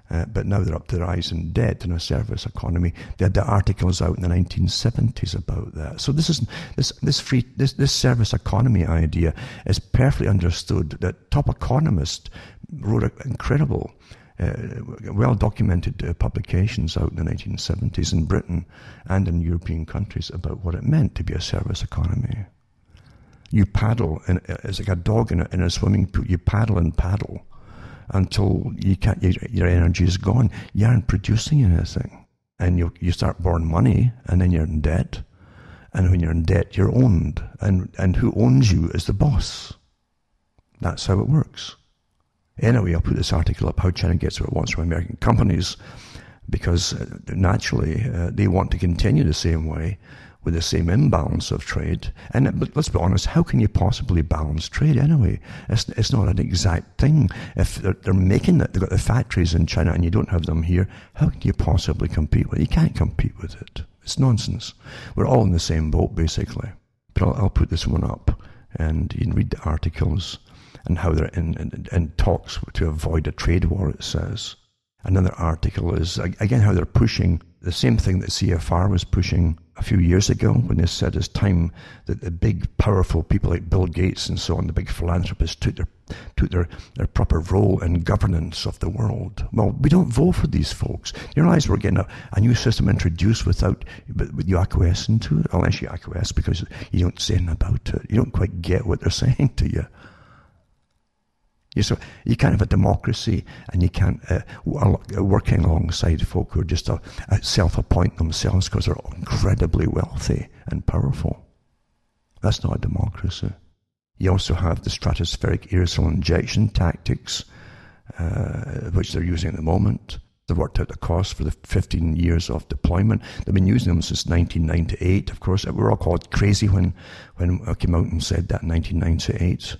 Uh, but now they're up to their eyes in debt in a service economy. They had the articles out in the 1970s about that. So this is this this free this this service economy idea is perfectly understood. That top economists wrote an incredible, well documented uh, publications out in the 1970s in Britain and in European countries about what it meant to be a service economy. You paddle, and it's like a dog in a, in a swimming pool. You paddle and paddle until you can't, your, your energy is gone. You aren't producing anything. And you, you start borrowing money, and then you're in debt. And when you're in debt, you're owned. And, and who owns you is the boss. That's how it works. Anyway, I'll put this article up how China gets what it wants from American companies because uh, naturally uh, they want to continue the same way with the same imbalance of trade. And uh, but let's be honest, how can you possibly balance trade anyway? It's, it's not an exact thing. If they're, they're making it, they've got the factories in China and you don't have them here, how can you possibly compete with it? You can't compete with it. It's nonsense. We're all in the same boat, basically. But I'll, I'll put this one up and you can read the articles and how they're in, in, in talks to avoid a trade war, it says. Another article is, again, how they're pushing the same thing that CFR was pushing a few years ago when they said it's time that the big, powerful people like Bill Gates and so on, the big philanthropists, took their, took their, their proper role in governance of the world. Well, we don't vote for these folks. You realize we're getting a, a new system introduced without with you acquiescing to it, unless you acquiesce because you don't say anything about it. You don't quite get what they're [laughs] saying to you. You, so you can't have a democracy and you can't uh, working alongside folk who are just uh, self-appoint themselves because they're incredibly wealthy and powerful. That's not a democracy. You also have the stratospheric aerosol injection tactics, uh, which they're using at the moment. They've worked out the cost for the 15 years of deployment. They've been using them since 1998. Of course, we were all called crazy when, when I came out and said that in 1998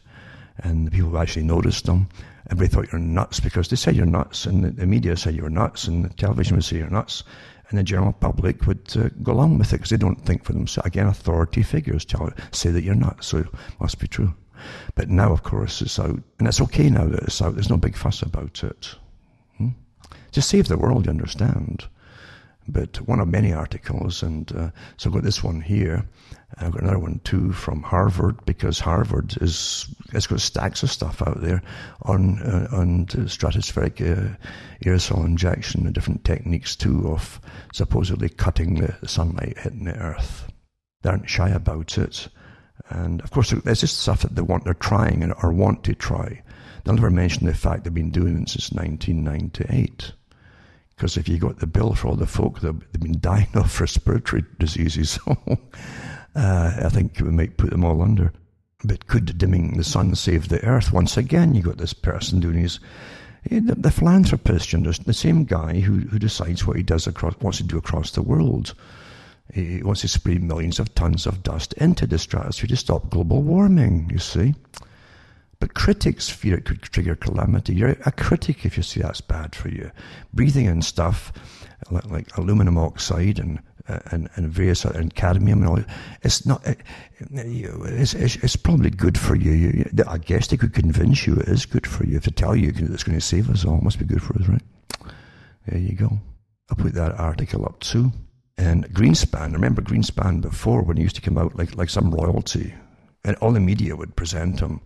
and the people who actually noticed them, everybody thought you're nuts because they said you're nuts, and the, media said you're nuts, and the television would say you're nuts, and the general public would uh, go along with it because they don't think for themselves. Again, authority figures tell say that you're nuts, so it must be true. But now, of course, it's out, and it's okay now that it's out. There's no big fuss about it. Hmm? Just save the world, you understand but one of many articles. And uh, so I've got this one here. I've got another one too from Harvard because Harvard is it's got stacks of stuff out there on uh, on stratospheric uh, aerosol injection and different techniques too of supposedly cutting the sunlight hitting the Earth. They aren't shy about it. And of course, there's just stuff that they want, they're trying and or want to try. They'll never mention the fact they've been doing it since 1998. Because if you got the bill for all the folk that have been dying [laughs] of respiratory diseases, [laughs] uh, I think we might put them all under. But could dimming the sun save the earth? Once again, you got this person doing his the, the philanthropist, you the same guy who, who decides what he does across, wants to do across the world. He wants to spray millions of tons of dust into the stratosphere to stop global warming, you see. But critics fear it could trigger calamity. You're a critic if you see that's bad for you. Breathing in stuff like, like aluminum oxide and and, and various and cadmium and all. It's not. It, it's, it's, it's, probably good for you. you. I guess they could convince you it is good for you. If they tell you it's going to save us all, it must be good for us, right? There you go. I'll put that article up too. And Greenspan, remember Greenspan before when he used to come out like like some royalty and all the media would present him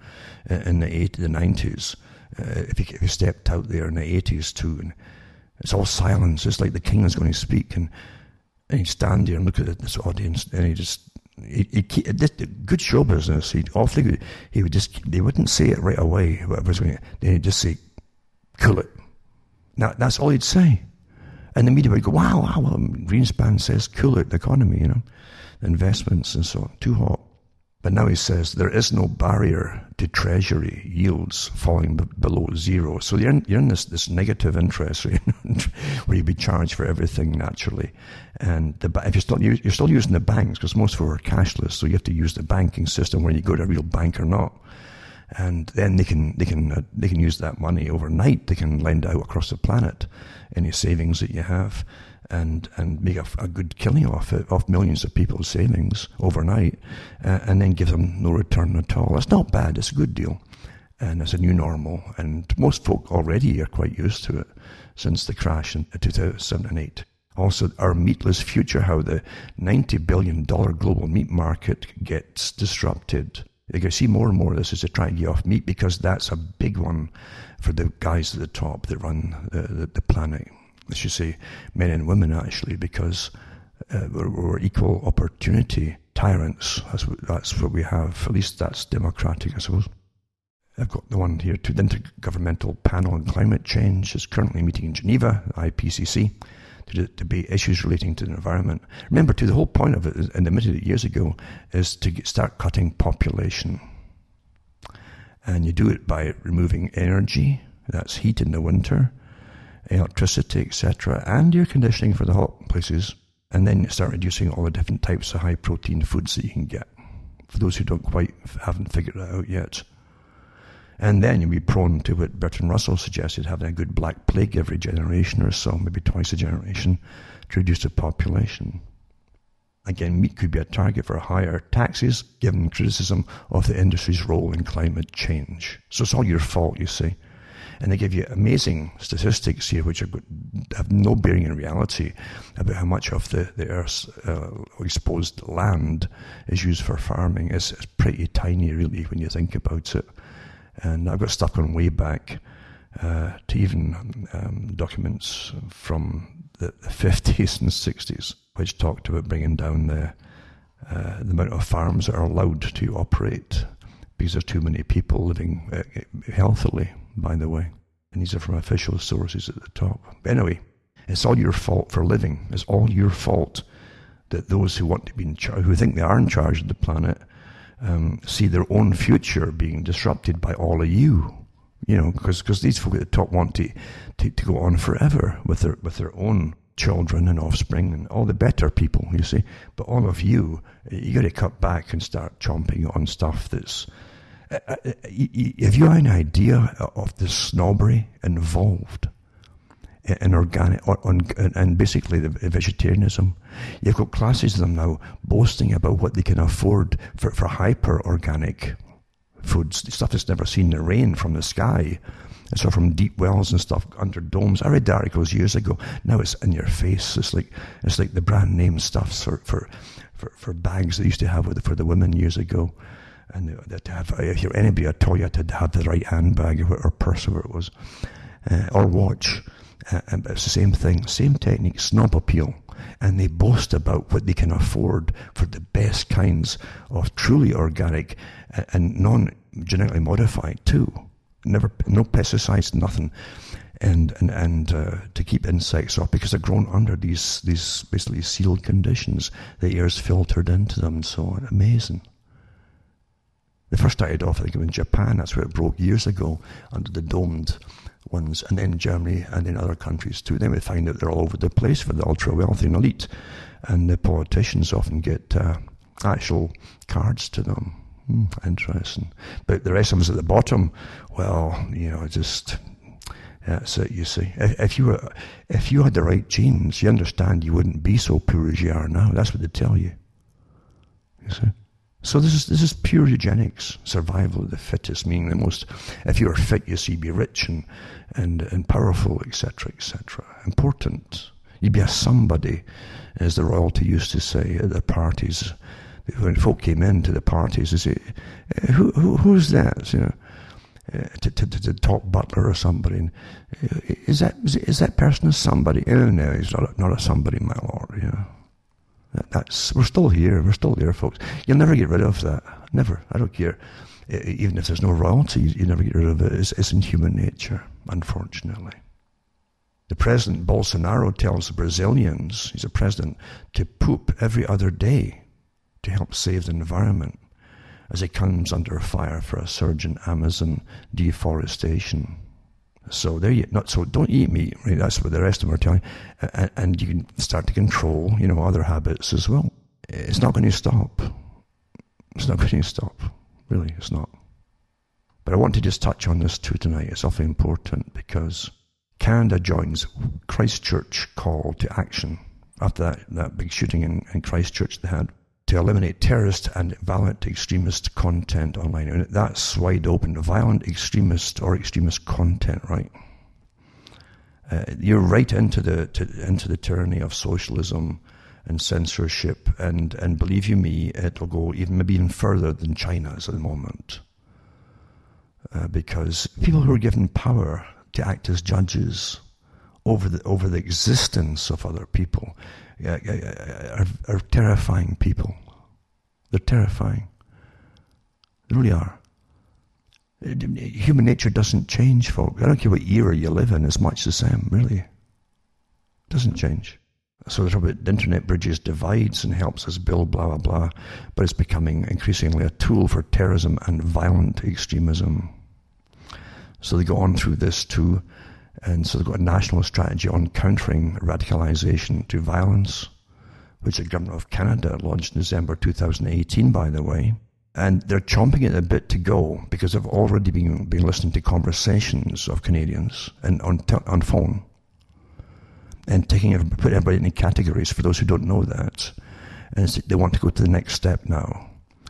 in the 80s, the 90s. Uh, if, he, if he stepped out there in the 80s too, and it's all silence, It's like the king is going to speak, and, and he'd stand there and look at this audience, and he just he, he, good show business. He awfully good. he would just they wouldn't say it right away. Whatever was going, then he'd just say, "Cool it." Now that's all he'd say, and the media would go, "Wow, wow." Well, Greenspan says, "Cool it," the economy, you know, investments and so on, too hot. But now he says there is no barrier to treasury yields falling b- below zero. So you're in, you're in this, this negative interest rate [laughs] where you'd be charged for everything naturally. And the, if you're still, you're still using the banks, because most of them are cashless, so you have to use the banking system whether you go to a real bank or not. And then they can, they can, uh, they can use that money overnight. They can lend out across the planet any savings that you have and and make a, a, good killing off it, off millions of people's savings overnight, uh, and then give them no return at all. That's not bad. It's a good deal, and it's a new normal. And most folk already are quite used to it since the crash in 2008. Also, our meatless future, how the $90 billion global meat market gets disrupted. You can see more and more of this is to try and get off meat because that's a big one for the guys at the top that run the, the, the planet I should say men and women actually, because uh, we're, we're, equal opportunity tyrants. That's what, that's what we have. At least that's democratic, I suppose. I've got the one here too. The Intergovernmental Panel on Climate Change is currently meeting in Geneva, IPCC, to debate issues relating to the environment. Remember, too, the whole point of it, and admitted it years ago, is to get, start cutting population. And you do it by removing energy, that's heat in the winter, electricity, etc., and air conditioning for the hot places. And then start reducing all the different types of high protein foods that you can get. For those who don't quite haven't figured it out yet. And then you'll be prone to what Bertrand Russell suggested, having a good black plague every generation or so, maybe twice a generation, to reduce the population. Again, meat could be a target for higher taxes, given criticism of the industry's role in climate change. So it's all your fault, you see. And they give you amazing statistics here, which are, have no bearing in reality about how much of the, the Earth's uh, exposed land is used for farming. It's, it's pretty tiny, really, when you think about it. And I've got stuff going way back uh, to even um, documents from the, the, 50s and 60s, which talked about bringing down the, uh, the amount of farms that are allowed to operate because there's too many people living uh, healthily, by the way. And these are from official sources at the top. But anyway, it's all your fault for living. It's all your fault that those who want to be in who think they are in charge of the planet, um, see their own future being disrupted by all of you. You know, because because these folk at the top want to, to, to go on forever with their with their own children and offspring and all the better people, you see. But all of you, you got to cut back and start chomping on stuff that's. Uh, uh, uh have you an idea of the snobbery involved in organic and basically the vegetarianism. You've got classes of them now boasting about what they can afford for, for hyper organic foods, stuff that's never seen the rain from the sky. And so from deep wells and stuff under domes. I read articles years ago. Now it's in your face. It's like it's like the brand name stuff for for, for, for bags they used to have with, for the women years ago. And to have, if you're anybody, I told you to have the right handbag or, or purse, whatever it was, uh, or watch. Uh, but it's the same thing, same technique, snob appeal. And they boast about what they can afford for the best kinds of truly organic uh, and non genetically modified too. Never, no pesticides, nothing, and and and uh, to keep insects off because they're grown under these these basically sealed conditions. The air's filtered into them and so on. Amazing. They first started off, I think, in Japan. That's where it broke years ago under the domed ones, and then Germany and in other countries too. Then we find that they're all over the place for the ultra wealthy and elite, and the politicians often get uh, actual cards to them. Hmm, interesting. But the rest of us at the bottom, well, you know, just that's it. You see, if, if, you were, if you had the right genes, you understand you wouldn't be so poor as you are now. That's what they tell you. You see. So this is this is pure eugenics, survival of the fittest, meaning the most. If you are fit, you see, be rich and and and powerful, etc., etc. Important. You'd be a somebody, as the royalty used to say at the parties. When folk came in to the parties, they say, eh, "Who, who who's that?" You know, uh, to, to, top butler or somebody. And, uh, is that is, is that person a somebody? Oh, no, he's not a, not a somebody, my lord. You know. That's we're still here. We're still there, folks. You'll never get rid of that. Never. I don't care. Even if there's no royalty, you never get rid of it. It's, it's in human nature, unfortunately. The president Bolsonaro tells the Brazilians, he's a president, to poop every other day to help save the environment as he comes under fire for a surge in Amazon deforestation. So there you not so don't eat meat. Right? That's what the rest of them are telling. And, and you can start to control, you know, other habits as well. It's not going to stop. It's not going to stop. Really, it's not. But I want to just touch on this too tonight. It's awfully important because Canada joins Christchurch call to action after that, that big shooting in, in Christchurch they had to eliminate terrorist and violent extremist content online. And that's wide open. Violent extremist or extremist content, right? Uh, you're right into the to, into the tyranny of socialism and censorship, and and believe you me, it'll go even maybe even further than China's at the moment, uh, because people who are given power to act as judges over the over the existence of other people are, are terrifying people. They're terrifying. They really are. Human nature doesn't change, folks. I don't care what era you live in, it's much the same, really. It doesn't change. So there's about the internet bridges divides and helps us build blah blah blah, but it's becoming increasingly a tool for terrorism and violent extremism. So they go on through this too, and so they've got a national strategy on countering radicalization to violence, which the government of Canada launched in December 2018, by the way. And they're chomping at a bit to go because they've already been, been listening to conversations of Canadians and on, on phone and taking put everybody into categories for those who don't know that. And they want to go to the next step now,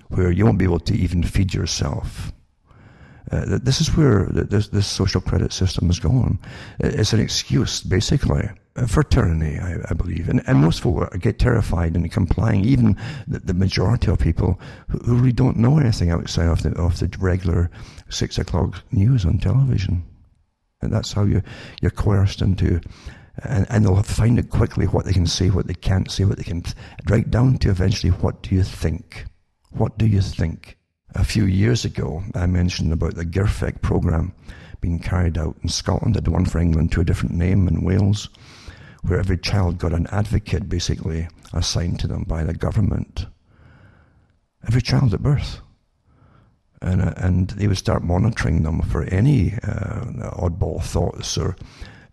where you won't be able to even feed yourself. Uh, this is where this, this, social credit system is going. It's an excuse, basically, for tyranny, I, I believe. And, and, most people get terrified and complying, even the, the majority of people who, who, really don't know anything outside of the, of the regular six o'clock news on television. And that's how you, you're coerced into and, and they'll find it quickly what they can say, what they can't say, what they can, right down to eventually what do you think? What do you think? A few years ago, I mentioned about the GIRFEC program being carried out in Scotland. I'd one for England to a different name in Wales, where every child got an advocate basically assigned to them by the government. Every child at birth. And, uh, and they would start monitoring them for any uh, oddball thoughts or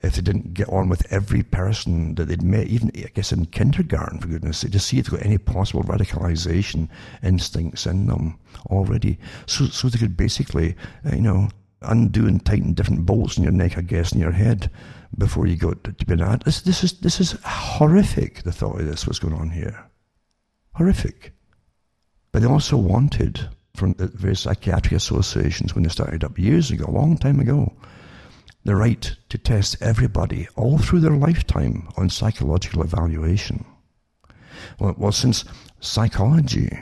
if they didn't get on with every person that they'd met, even I guess in kindergarten, for goodness sake, to see if they've got any possible radicalization instincts in them already, so so they could basically, uh, you know, undo and tighten different bolts in your neck, I guess, in your head before you got to, to be an adult. This this is this is horrific. The thought of this, what's going on here, horrific. But they also wanted from the various psychiatric associations when they started up years ago, a long time ago the right to test everybody all through their lifetime on psychological evaluation. Well, well, since psychology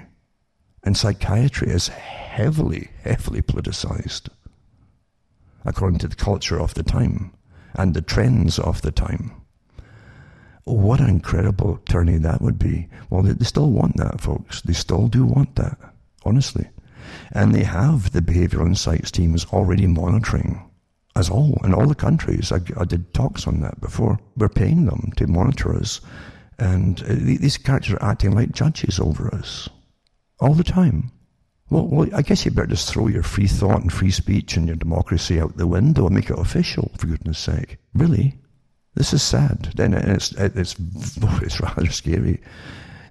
and psychiatry is heavily, heavily politicized, according to the culture of the time and the trends of the time, what an incredible turning that would be. Well, they, they still want that, folks. They still do want that, honestly. And they have the behavioral insights teams already monitoring as all in all the countries. I, I, did talks on that before. We're paying them to monitor us, and uh, these characters are acting like judges over us all the time. Well, well, I guess you better just throw your free thought and free speech and your democracy out the window and make it official, for goodness sake. Really? This is sad. Then it's, it's, [laughs] it's rather scary.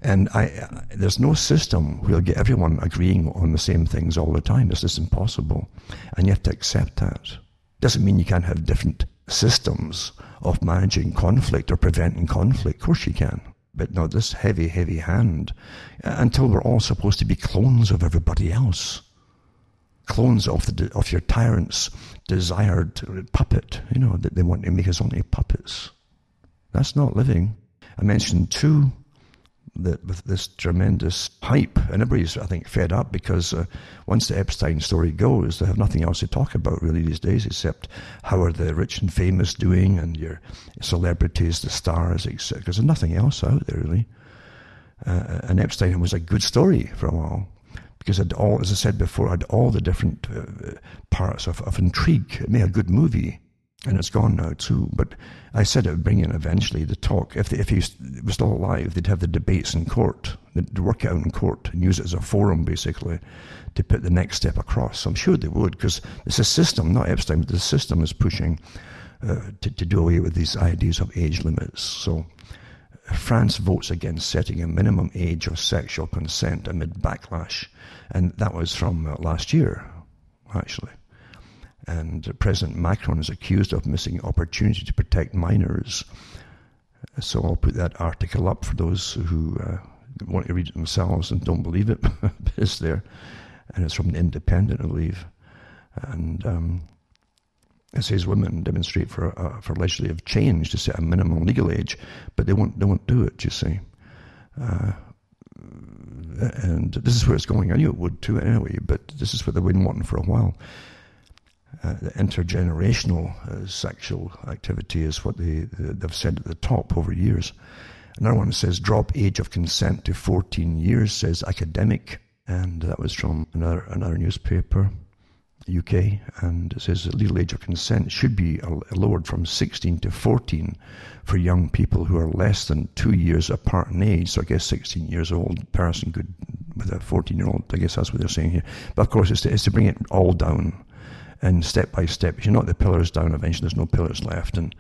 And I, there's no system where you'll get everyone agreeing on the same things all the time. It's just impossible. And you have to accept that. Doesn't mean you can't have different systems of managing conflict or preventing conflict. Of course you can. But no, this heavy, heavy hand, uh, until we're all supposed to be clones of everybody else. Clones of the of your tyrant's desired puppet, you know, that they want to make us only puppets. That's not living. I mentioned two that with this tremendous hype, and everybody's, I think, fed up because uh, once the Epstein story goes, they have nothing else to talk about really these days except how are the rich and famous doing and your celebrities, the stars, etc. Because there's nothing else out there really. Uh, and Epstein was a good story for a while because it all, as I said before, had all the different uh, parts of, of intrigue. It made a good movie and it's gone now too. But I said it would bring in eventually the talk. If, if he was still alive, they'd have the debates in court. They'd work it out in court and use it as a forum, basically, to put the next step across. I'm sure they would, because it's a system, not Epstein, but the system is pushing uh, to, to do away with these ideas of age limits. So France votes against setting a minimum age of sexual consent amid backlash. And that was from uh, last year, actually and President Macron is accused of missing opportunity to protect minors. So I'll put that article up for those who uh, want to read it themselves and don't believe it. [laughs] it's there, and it's from the Independent, I believe, and um, it says women demonstrate for uh, for legislative change to set a minimum legal age, but they won't they won't do it. You see. Uh, and this is where it's going. I knew it would too anyway, but this is what they've been wanting for a while uh, the intergenerational uh, sexual activity is what they, they've said at the top over years. Another one says drop age of consent to 14 years, says academic. And that was from another, another newspaper. UK, and it says the legal age of consent should be lowered from 16 to 14 for young people who are less than two years apart in age. So I guess 16 years old person could, with a 14 year old, I guess that's what they're saying here. But of course, it's to, it's to bring it all down and step by step. If you knock the pillars down, eventually there's no pillars left, and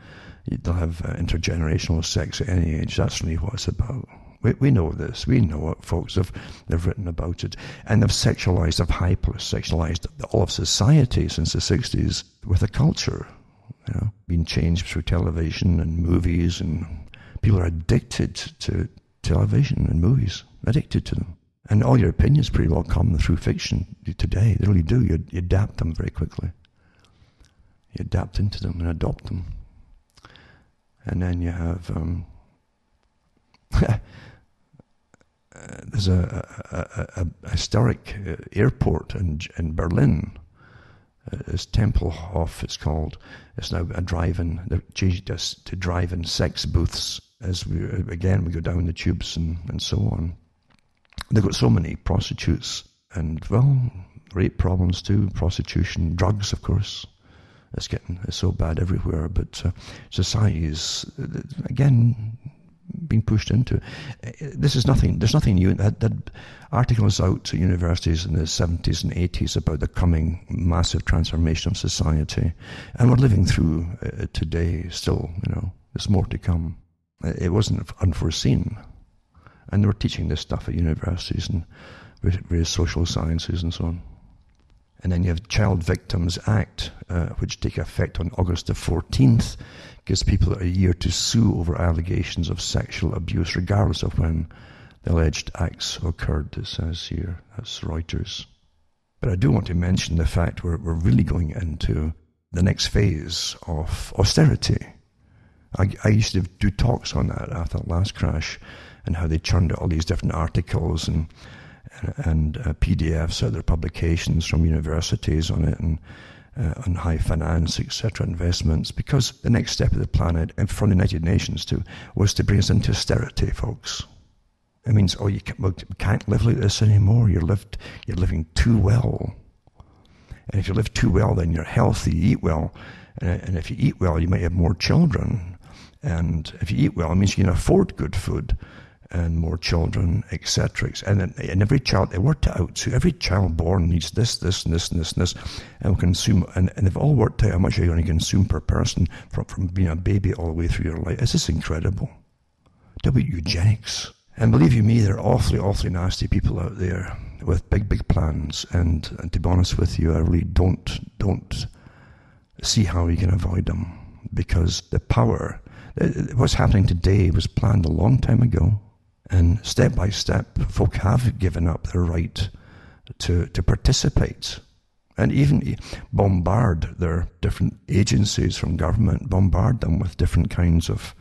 they'll have uh, intergenerational sex at any age. That's really what it's about. We, we know this. We know it. Folks have they've written about it, and they've sexualized, they've hyper-sexualized all of society since the '60s with a culture, you know, being changed through television and movies, and people are addicted to television and movies, addicted to them. And all your opinions pretty well come through fiction today. They really do. You, you adapt them very quickly. You adapt into them and adopt them. And then you have um, [laughs] there's a, a, a, a historic uh, airport in, in Berlin. Uh, it's Tempelhof, it's called. It's now a drive-in. They've changed us to drive-in sex booths as we again we go down the tubes and, and so on. They've got so many prostitutes and well, rape problems too, prostitution, drugs, of course. It's getting it's so bad everywhere. But uh, society is again being pushed into. This is nothing. There's nothing new. That, that articles out to universities in the 70s and 80s about the coming massive transformation of society, and we're living through it uh, today. Still, you know, there's more to come. It wasn't unforeseen, and they were teaching this stuff at universities and various social sciences and so on. And then you have Child Victims Act, uh, which take effect on August the 14th, gives people a year to sue over allegations of sexual abuse, regardless of when the alleged acts occurred, it says here. That's Reuters. But I do want to mention the fact we're, we're really going into the next phase of austerity. I, I used to do talks on that after the last crash and how they churned out all these different articles and and uh, PDFs, other publications from universities on it, and uh, on high finance, etc., investments, because the next step of the planet, and from the United Nations too, was to bring us into austerity, folks. It means, oh, you can't, well, can't live like this anymore. You're, lived, you're living too well. And if you live too well, then you're healthy, you eat well. And, and if you eat well, you might have more children. And if you eat well, it means you can afford good food and more children, etc. And, and every child, they worked it out. So every child born needs this, this, and this, and this, and this, and consume. And, and they've all worked out how much you're going to consume per person from, from being a baby all the way through your life. This is incredible. W eugenics. And believe you me, there are awfully, awfully nasty people out there with big, big plans. And, and to be honest with you, I really don't, don't see how you can avoid them because the power, what's happening today was planned a long time ago and step by step, folk have given up their right to, to participate and even bombard their different agencies from government, bombard them with different kinds of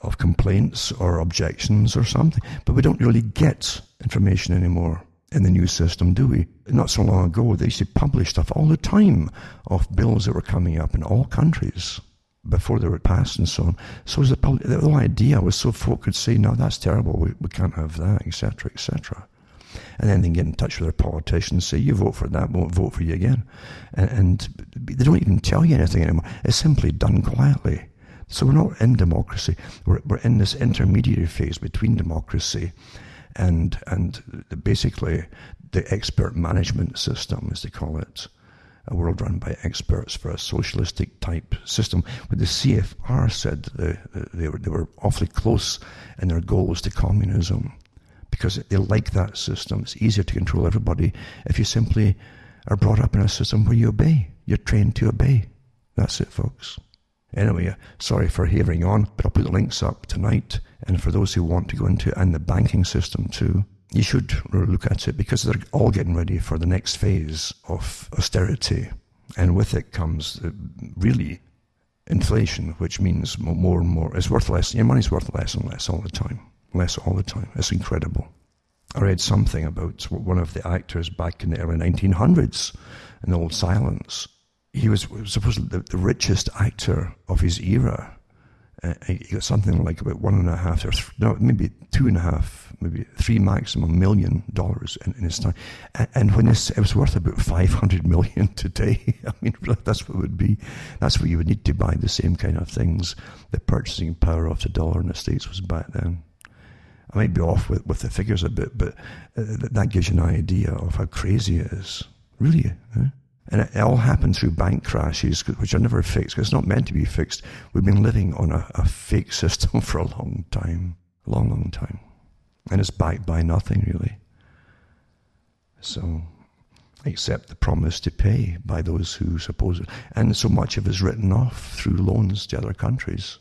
of complaints or objections or something. But we don't really get information anymore in the new system, do we? Not so long ago, they used to publish stuff all the time of bills that were coming up in all countries before they were passed and so on. So was the, the whole idea was so folk could say, no, that's terrible, we, we can't have that, etc., etc. And then they get in touch with their politicians say, you vote for that, won't vote for you again. And, and they don't even tell you anything anymore. It's simply done quietly. So we're not in democracy. We're, we're in this intermediary phase between democracy and, and basically the expert management system, as they call it a world run by experts for a socialistic type system. But the CFR said they, they, were, they were awfully close in their goals to communism because they like that system. It's easier to control everybody if you simply are brought up in a system where you obey. You're trained to obey. That's it, folks. Anyway, uh, sorry for havering on, but I'll put the links up tonight. And for those who want to go into and the banking system too, you should look at it because they're all getting ready for the next phase of austerity. And with it comes uh, really inflation, which means more and more. It's worth less. Your money's worth less and less all the time. Less all the time. It's incredible. I read something about one of the actors back in the early 1900s in the Old Silents. He was supposedly the richest actor of his era uh, you got something like about one and a half or th- no, maybe two and a half, maybe three maximum million dollars in, in his time. And, and when this, it was worth about 500 [laughs] million today. [laughs] I mean, that's what it would be. That's what you would need to buy the same kind of things. The purchasing power of the dollar in the States was back then. I might be off with, with the figures a bit, but uh, that gives you an idea of how crazy it is. Really. And it all happened through bank crashes, which are never fixed, it's not meant to be fixed. We've been living on a, a fake [laughs] system for a long time. A long, long time. And it's backed by nothing, really. So, except the promise to pay by those who suppose it. And so much of it is written off through loans to other countries,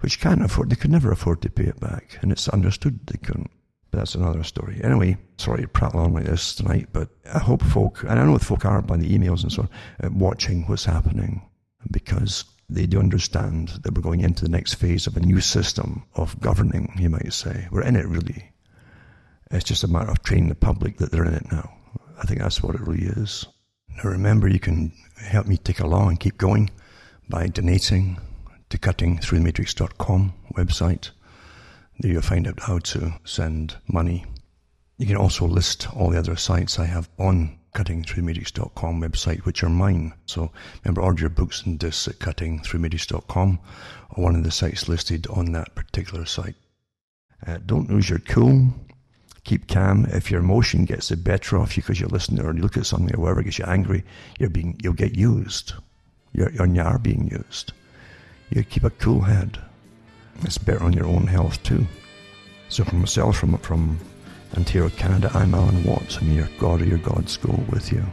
which can't afford, they could never afford to pay it back. And it's understood they couldn't. But that's another story. Anyway, sorry to prattle on like this tonight, but I hope folk, and I know what folk are by the emails and so on, uh, watching what's happening because they do understand that we're going into the next phase of a new system of governing, you might say. We're in it really. It's just a matter of training the public that they're in it now. I think that's what it really is. Now remember, you can help me take along and keep going by donating to cuttingthroughthematrix.com website there you'll find out how to send money. You can also list all the other sites I have on cuttingthroughthematrix.com website, which are mine. So remember, order your books and discs at cuttingthroughthematrix.com or one of the sites listed on that particular site. Uh, don't lose your cool. Keep calm. If your emotion gets the better of you because you're listening or you look at something or whatever gets you angry, you're being, you'll get used. You're, you are being used. You keep a cool head. It's better on your own health too. So from myself, from from Ontario, Canada, I'm Alan Watt, and your God or your gods go with you.